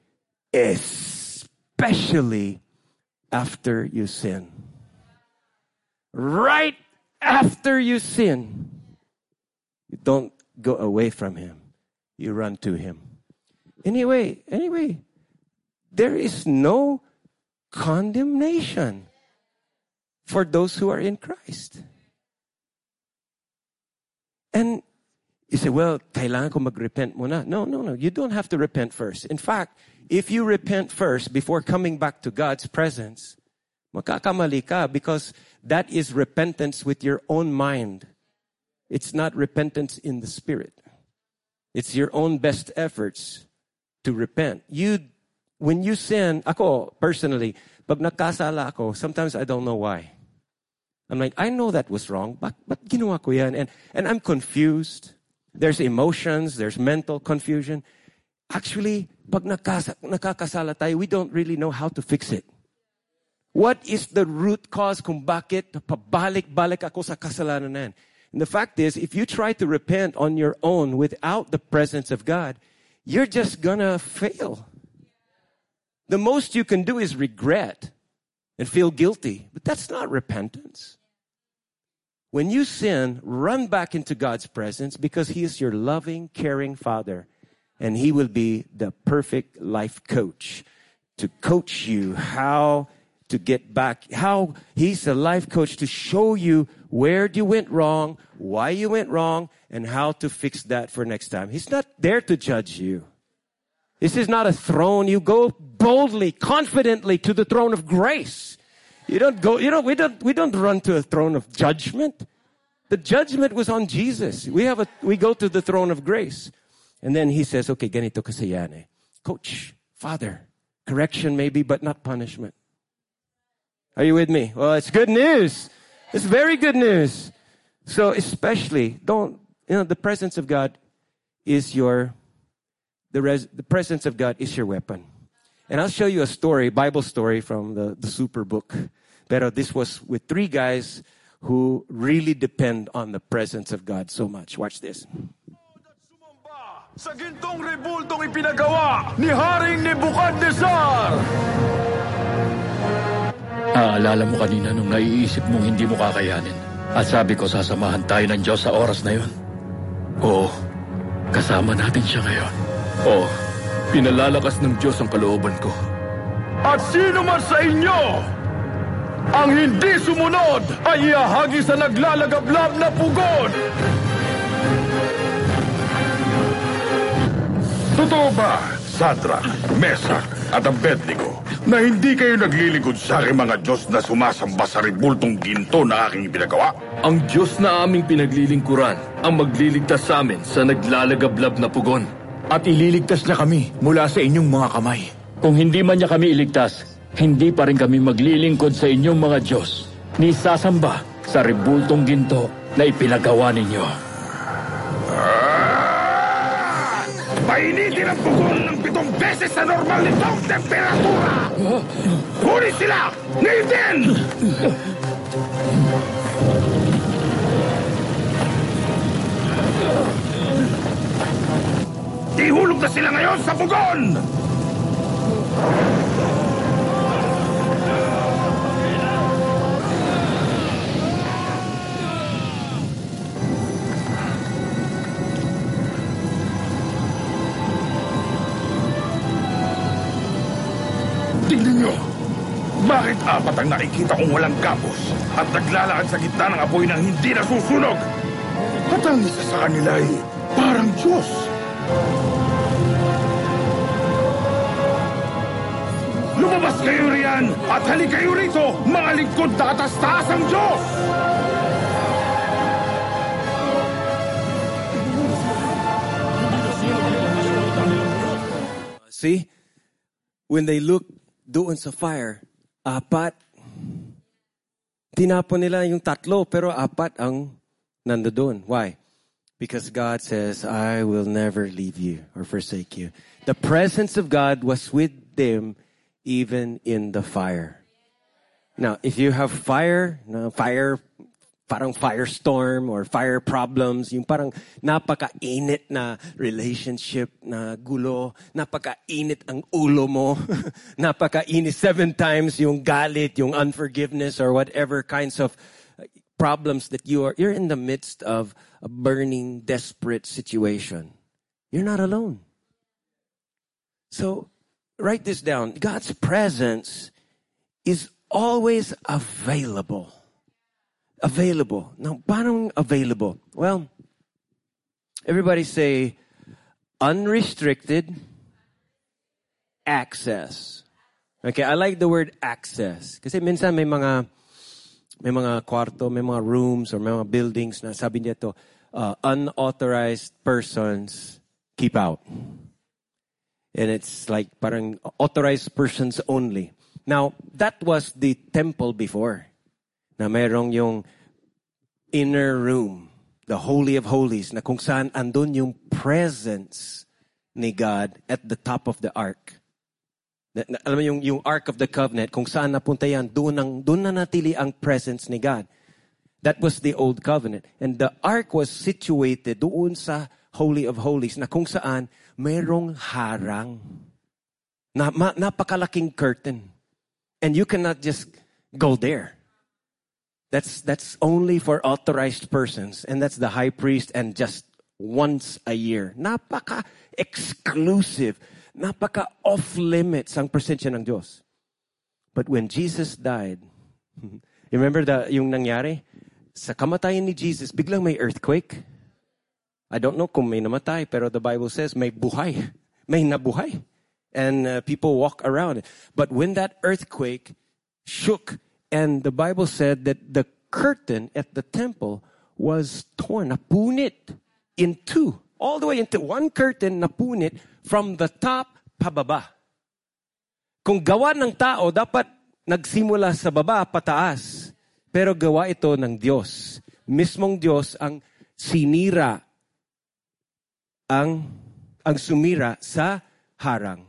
especially after you sin. Right after you sin, don't go away from Him. You run to Him. Anyway, anyway, there is no condemnation for those who are in Christ. And you say, well, kailangan ko mag-repent muna. No, no, no. You don't have to repent first. In fact, if you repent first before coming back to God's presence, Makakamali ka because that is repentance with your own mind. It's not repentance in the spirit. It's your own best efforts to repent. You, when you sin, ako personally, pag nakasala ako, sometimes I don't know why. I'm like, I know that was wrong, but but ginawa ko yan? And, and I'm confused. There's emotions, there's mental confusion. Actually, pag nakasa, nakakasala tayo, we don't really know how to fix it. What is the root cause kung bakit pabalik-balik ako sa kasalanan na yan? And the fact is, if you try to repent on your own without the presence of God, you're just gonna fail. The most you can do is regret and feel guilty, but that's not repentance. When you sin, run back into God's presence because He is your loving, caring Father, and He will be the perfect life coach to coach you how to get back, how He's a life coach to show you where you went wrong, why you went wrong, and how to fix that for next time. He's not there to judge you. This is not a throne. You go boldly, confidently to the throne of grace. You don't go, you know, we don't, we don't run to a throne of judgment. The judgment was on Jesus. We have a, we go to the throne of grace. And then he says, okay, ganito kasi yan eh. Coach, father, correction maybe, but not punishment. Are you with me? Well, it's good news. It's very good news. So especially, don't, you know, the presence of God is your, the, res, the presence of God is your weapon. And I'll show you a story, Bible story from the, the Superbook. Pero this was with three guys who really depend on the presence of God so much. Watch this. Sa gintong rebultong ipinagawa ni Haring Nebuchadnezzar! Aalala mo kanina nung naiisip mong hindi mo kakayanin. At sabi ko sasamahan tayo ng Diyos sa oras na yon. Oo, kasama natin siya ngayon. Oo, pinalalakas ng Diyos ang kalooban ko. At sino man sa inyo ang hindi sumunod ay iahagi sa naglalagablab na pugon! Totoo ba, Sadrak, Mesak, at Abednego, na hindi kayo naglilingkod sa aking mga Diyos na sumasamba sa ribultong ginto na aking ipinagawa? Ang Diyos na aming pinaglilingkuran ang magliligtas sa amin sa naglalagablab na pugon. At ililigtas niya kami mula sa inyong mga kamay. Kung hindi man niya kami iligtas, hindi pa rin kami maglilingkod sa inyong mga Diyos ni sasamba sa ribultong ginto na ipinagawa ninyo. Painitin ang pugon ng pitong beses sa normal nitong temperatura! Huli sila! Ngayon din! Na sila ngayon sa pugon! Bakit apat ang nakikita kong walang kapos at naglalakad sa gitna ng apoy nang hindi nasusunog? At ang isa sa kanila ay parang Diyos. Lumabas kayo riyan at halik kayo rito, mga lingkod na katastas ang Diyos! See? When they look doon sa fire, apat. Tinapon nila yung tatlo, pero apat ang nandoon. Why? Because God says, I will never leave you or forsake you. The presence of God was with them even in the fire. Now, if you have fire, fire, parang firestorm or fire problems, yung parang napaka-init na relationship na gulo, napaka-init ang ulo mo, napaka-init seven times yung galit, yung unforgiveness or whatever kinds of uh, problems that you are, you're in the midst of a burning, desperate situation. You're not alone. So, write this down. God's presence is always available. Available. Now, paano available? Well, everybody say unrestricted access. Okay, I like the word access. Kasi minsan may mga may mga kwarto, may mga rooms or may mga buildings na sabi niya to, uh, unauthorized persons keep out. And it's like parang authorized persons only. Now, that was the temple before. Na mayroong yung inner room, the Holy of Holies, na kung saan andun yung presence ni God at the top of the ark. Na, na, alam mo yung, yung Ark of the Covenant, kung saan napunta yan, doon, ang, doon na natili ang presence ni God. That was the old covenant. And the ark was situated doon sa Holy of Holies na kung saan mayroong harang. Na, ma, napakalaking curtain. And you cannot just go there. That's, that's only for authorized persons. And that's the high priest and just once a year. Napaka-exclusive. Napaka-off-limits ang presensya ng Diyos. But when Jesus died, you remember the, yung nangyari? Sa kamatayan ni Jesus, biglang may earthquake. I don't know kung may namatay, pero the Bible says may buhay. May nabuhay. And uh, people walk around. But when that earthquake shook, and the Bible said that the curtain at the temple was torn, napunit in two. All the way into one curtain, napunit from the top pababa. Kung gawa ng tao, dapat nagsimula sa baba pataas. Pero gawa ito ng Diyos. Mismong Diyos ang sinira ang ang sumira sa harang.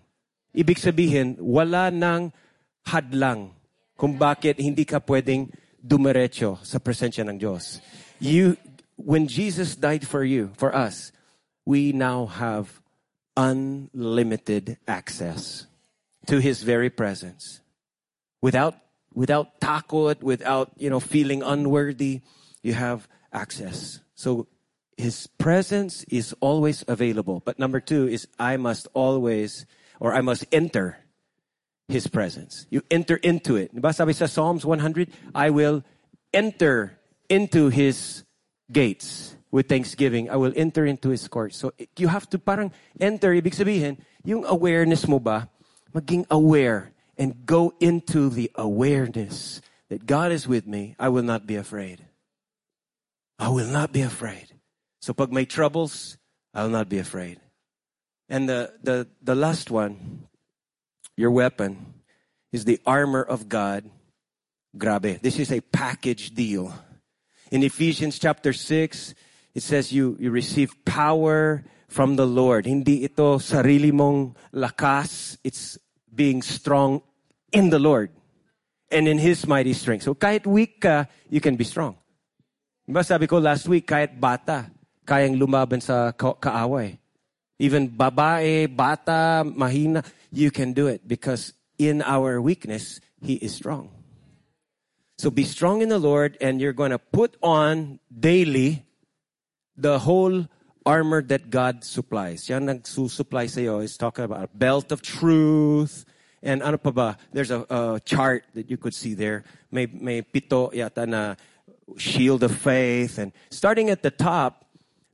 Ibig sabihin, wala nang hadlang kung bakit hindi ka pwedeng dumiretso sa presensya ng Diyos. You, when Jesus died for you, for us, we now have unlimited access to His very presence. Without, without takot, without, you know, feeling unworthy, you have access. So his presence is always available. But number two is I must always, or I must enter His presence. You enter into it. Diba sabi sa Psalms 100, I will enter into His gates with thanksgiving. I will enter into His courts. So you have to parang enter. Ibig sabihin, yung awareness mo ba, maging aware and go into the awareness that God is with me. I will not be afraid. I will not be afraid. So pag may troubles, I'll not be afraid. And the, the, the last one, your weapon, is the armor of God. Grabe. This is a package deal. In Ephesians chapter 6, it says you, you receive power from the Lord. Hindi ito sarili mong lakas. It's being strong in the Lord and in His mighty strength. So kahit weak ka, you can be strong. Diba sabi ko last week, kahit bata, kayang lumaban sa ka- kaaway. Even babae, bata, mahina, you can do it because in our weakness, He is strong. So be strong in the Lord and you're going to put on daily the whole armor that God supplies. Yan nagsusupply sa iyo is talking about a belt of truth, and ano pa ba? There's a, a chart that you could see there. May, may pito yata na shield of faith. And starting at the top,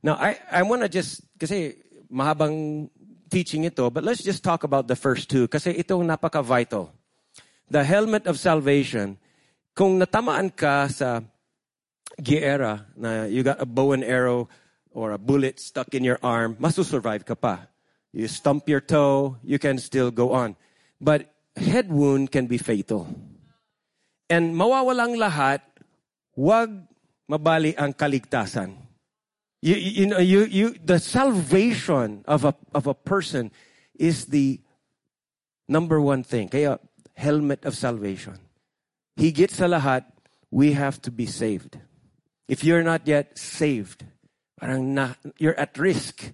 now I, I want to just, kasi mahabang teaching ito, but let's just talk about the first two. Kasi itong napaka-vital. The helmet of salvation, kung natamaan ka sa giyera na you got a bow and arrow or a bullet stuck in your arm, masusurvive ka pa. You stump your toe, you can still go on. But head wound can be fatal. And mawawalang lahat, wag mabali ang kaligtasan. You, you know, you, you, the salvation of a, of a person is the number one thing. Kaya, helmet of salvation. Higit sa lahat, we have to be saved. If you're not yet saved, parang na, you're at risk.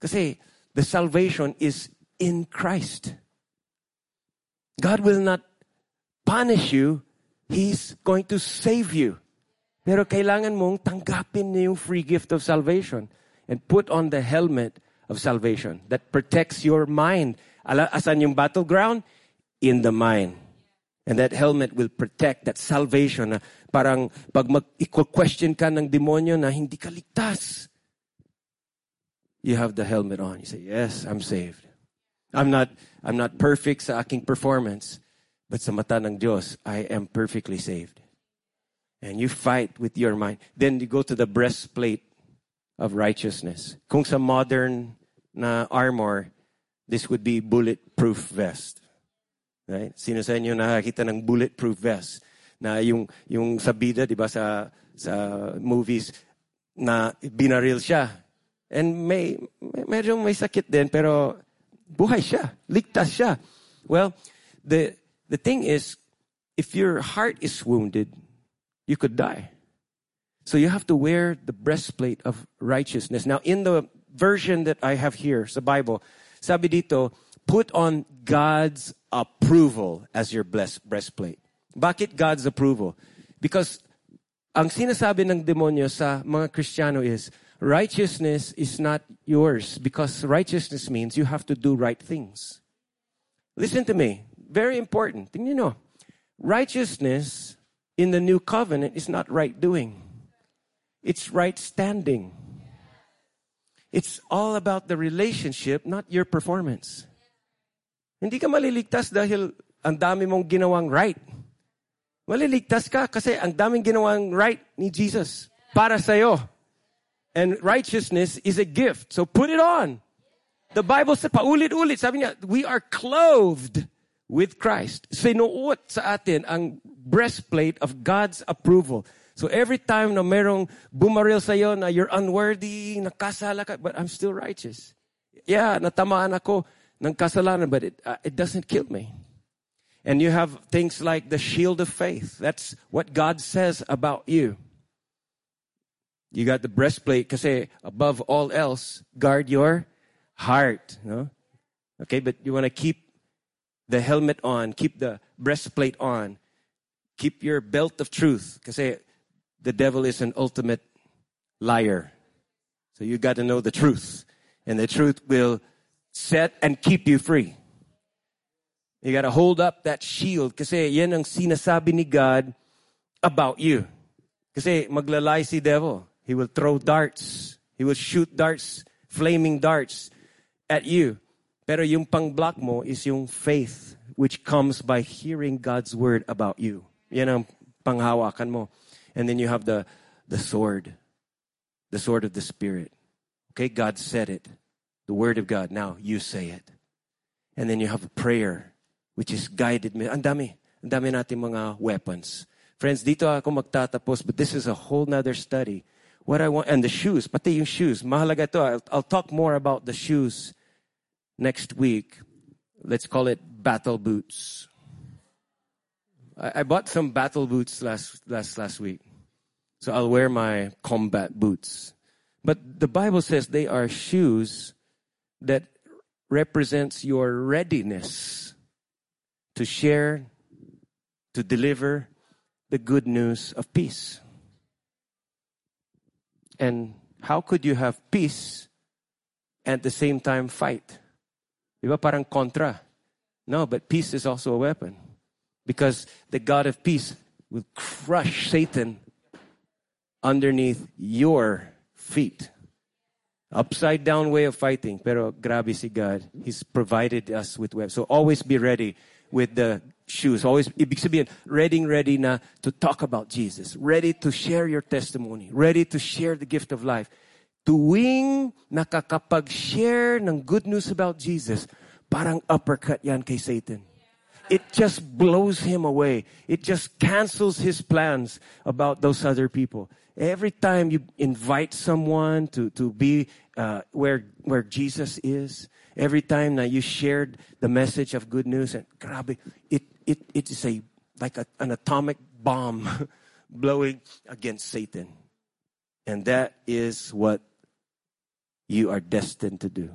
Kasi the salvation is in Christ. God will not punish you. He's going to save you. Pero kailangan mong tanggapin niya yung free gift of salvation and put on the helmet of salvation that protects your mind. Ala, asan yung battleground? In the mind. And that helmet will protect that salvation na parang pag mag-question ka ng demonyo na hindi ka ligtas. You have the helmet on. You say, yes, I'm saved. I'm not, I'm not perfect sa aking performance. But sa mata ng Diyos, I am perfectly saved. And you fight with your mind. Then you go to the breastplate of righteousness. Kung sa modern na armor, this would be bulletproof vest. Right? Sino sa inyo nakakita ng bulletproof vest? Na yung, yung sa di ba, sa, sa movies, na binaril siya. And may, may medyo may sakit din, pero buhay siya. Ligtas siya. Well, the, the thing is, if your heart is wounded, you could die. So you have to wear the breastplate of righteousness. Now, in the version that I have here, sa Bible, sabi dito, put on God's approval as your breastplate. Bakit God's approval? Because ang sinasabi ng demonyo sa mga Kristiyano is, righteousness is not yours because righteousness means you have to do right things. Listen to me. Very important. Tingnan nyo. Righteousness in the new covenant is not right doing. It's right standing. It's all about the relationship, not your performance. Hindi ka maliligtas dahil ang dami mong ginawang right. Maliligtas ka kasi ang daming ginawang right ni Jesus para sa'yo. And righteousness is a gift. So put it on. The Bible says, paulit-ulit, sabi niya, we are clothed with Christ. say, Sinuot sa atin ang breastplate of God's approval. So every time na merong bumaril sa'yo na you're unworthy, nakasala ka, but I'm still righteous. Yeah, natamaan ako ng kasalanan, but it, uh, it doesn't kill me. And you have things like the shield of faith. That's what God says about you. You got the breastplate kasi above all else, guard your heart. No? Okay, but you want to keep the helmet on, keep the breastplate on, keep your belt of truth Because the devil is an ultimate liar. So you got to know the truth. And the truth will set and keep you free. You got to hold up that shield kasi yan ang sinasabi ni God about you. Kasi maglalay si devil. He will throw darts. He will shoot darts, flaming darts at you. Pero yung pang-block mo is yung faith which comes by hearing God's word about you. Yan ang panghawakan mo. And then you have the, the sword, the sword of the Spirit. Okay, God said it, the word of God. Now you say it. And then you have a prayer, which is guided. Ang dami, ang dami natin mga weapons. Friends, dito ako magtatapos, but this is a whole nother study what I want, and the shoes, pati yung shoes, mahalaga to. I'll, I'll talk more about the shoes next week. Let's call it battle boots. I, I bought some battle boots last, last, last week. So I'll wear my combat boots. But the Bible says they are shoes that represents your readiness to share, to deliver the good news of peace. And how could you have peace and at the same time fight? Diba parang contra? No, but peace is also a weapon. Because the God of peace will crush Satan underneath your feet. Upside down way of fighting. Pero grabe si God. He's provided us with weapons. So always be ready with the shoes. Always, ibig sabihin, ready, ready na to talk about Jesus. Ready to share your testimony. Ready to share the gift of life. Tuwing nakakapag-share ng good news about Jesus, parang uppercut yan kay Satan. It just blows him away. It just cancels his plans about those other people. Every time you invite someone to, to be uh, where, where Jesus is, every time that you shared the message of good news, and grabe, it it, it is a, like a, an atomic bomb blowing against Satan. And that is what you are destined to do.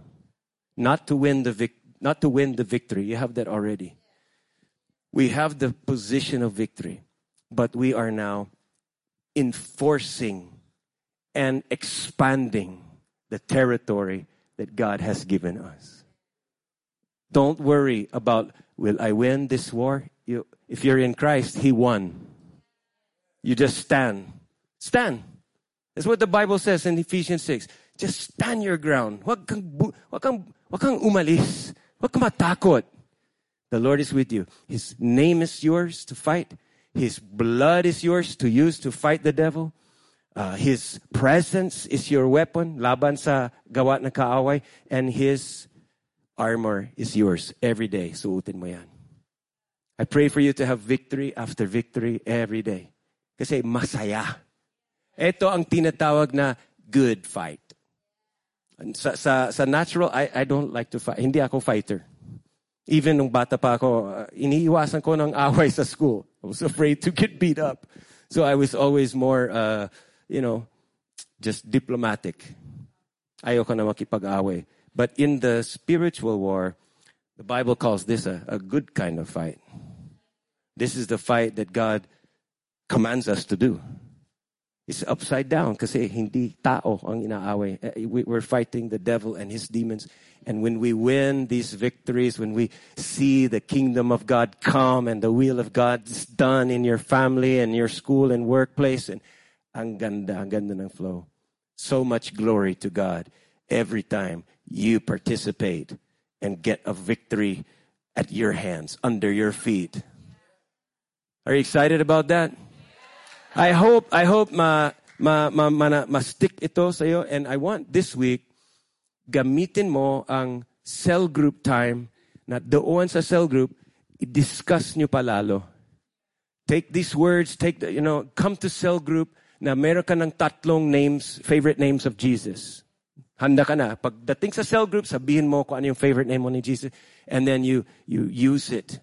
Not to win the vic- not to win the victory. You have that already. We have the position of victory, but we are now enforcing and expanding the territory that God has given us. Don't worry about Will I win this war? You, if you're in Christ, He won. You just stand. Stand. That's what the Bible says in Ephesians 6. Just stand your ground. Wag kang, wag kang, wag kang umalis. Wag kang matakot. The Lord is with you. His name is yours to fight. His blood is yours to use to fight the devil. Uh, his presence is your weapon, laban sa gawa ng kaaway, and His armor is yours every day. Suotin mo yan. I pray for you to have victory after victory every day. Kasi masaya. Ito ang tinatawag na good fight. Sa, sa, sa natural, I, I don't like to fight. Hindi ako fighter. Even nung bata pa ako, uh, iniiwasan ko ng away sa school. I was afraid to get beat up. So I was always more, uh, you know, just diplomatic. Ayoko na makipag-away. But in the spiritual war, the Bible calls this a, a good kind of fight. This is the fight that God commands us to do. It's upside down kasi hindi tao ang inaaway. Eh, we're fighting the devil and his demons. And when we win these victories, when we see the kingdom of God come and the will of God is done in your family and your school and workplace, and ang ganda, ang ganda ng flow. So much glory to God every time you participate and get a victory at your hands, under your feet. Are you excited about that? I hope, I hope ma, ma, ma, ma, ma stick ito sa and I want this week gamitin mo ang cell group time na doon sa cell group i-discuss nyo palalo. Take these words, take the, you know, come to cell group na meron ng tatlong names, favorite names of Jesus. Handa ka na. Pagdating sa cell group, sabihin mo kung ano yung favorite name mo ni Jesus and then you, you use it.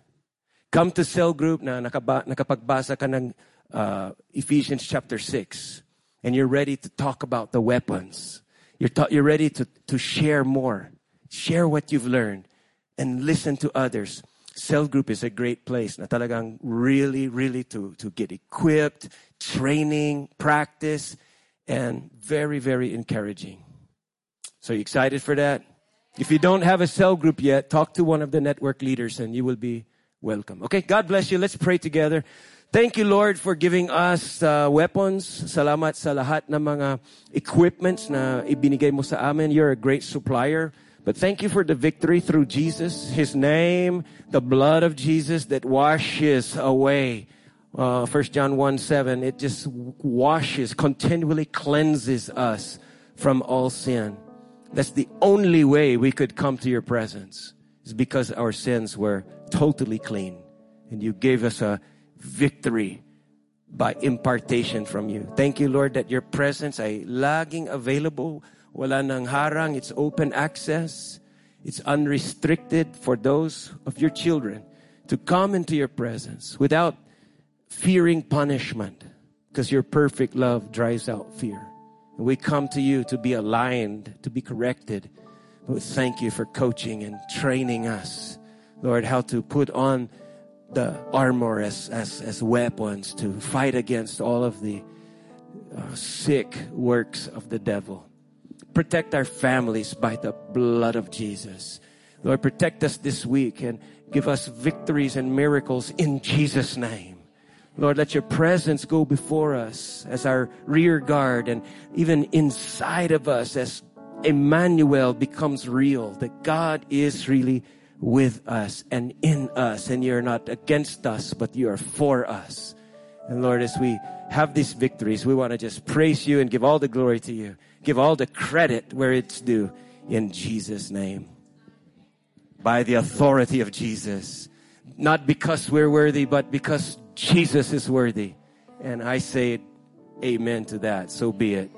Come to cell group na nakaba, nakapagbasa ka ng uh, Ephesians chapter 6 and you're ready to talk about the weapons. You're, ta- you're ready to, to share more. Share what you've learned and listen to others cell group is a great place na talagang really, really to, to get equipped, training, practice, and very, very encouraging. So you excited for that? If you don't have a cell group yet, talk to one of the network leaders and you will be welcome. Okay, God bless you. Let's pray together. Thank you, Lord, for giving us uh, weapons. Salamat sa lahat ng mga equipments na ibinigay mo sa amin. You're a great supplier. But thank you for the victory through Jesus, His name, the blood of Jesus that washes away. Uh, 1 John 1 7, it just washes, continually cleanses us from all sin. That's the only way we could come to your presence, is because our sins were totally clean. And you gave us a victory by impartation from you. Thank you, Lord, that your presence ay laging available Wala nang harang. It's open access. It's unrestricted for those of your children to come into your presence without fearing punishment because your perfect love drives out fear. And we come to you to be aligned, to be corrected. But thank you for coaching and training us, Lord, how to put on the armor as, as, as weapons to fight against all of the uh, sick works of the devil. Protect our families by the blood of Jesus. Lord, protect us this week and give us victories and miracles in Jesus' name. Lord, let your presence go before us as our rear guard and even inside of us as Emmanuel becomes real, that God is really with us and in us, and you're not against us, but you are for us. And Lord, as we have these victories, we want to just praise you and give all the glory to you. Give all the credit where it's due in Jesus' name. By the authority of Jesus. Not because we're worthy, but because Jesus is worthy. And I say amen to that. So be it.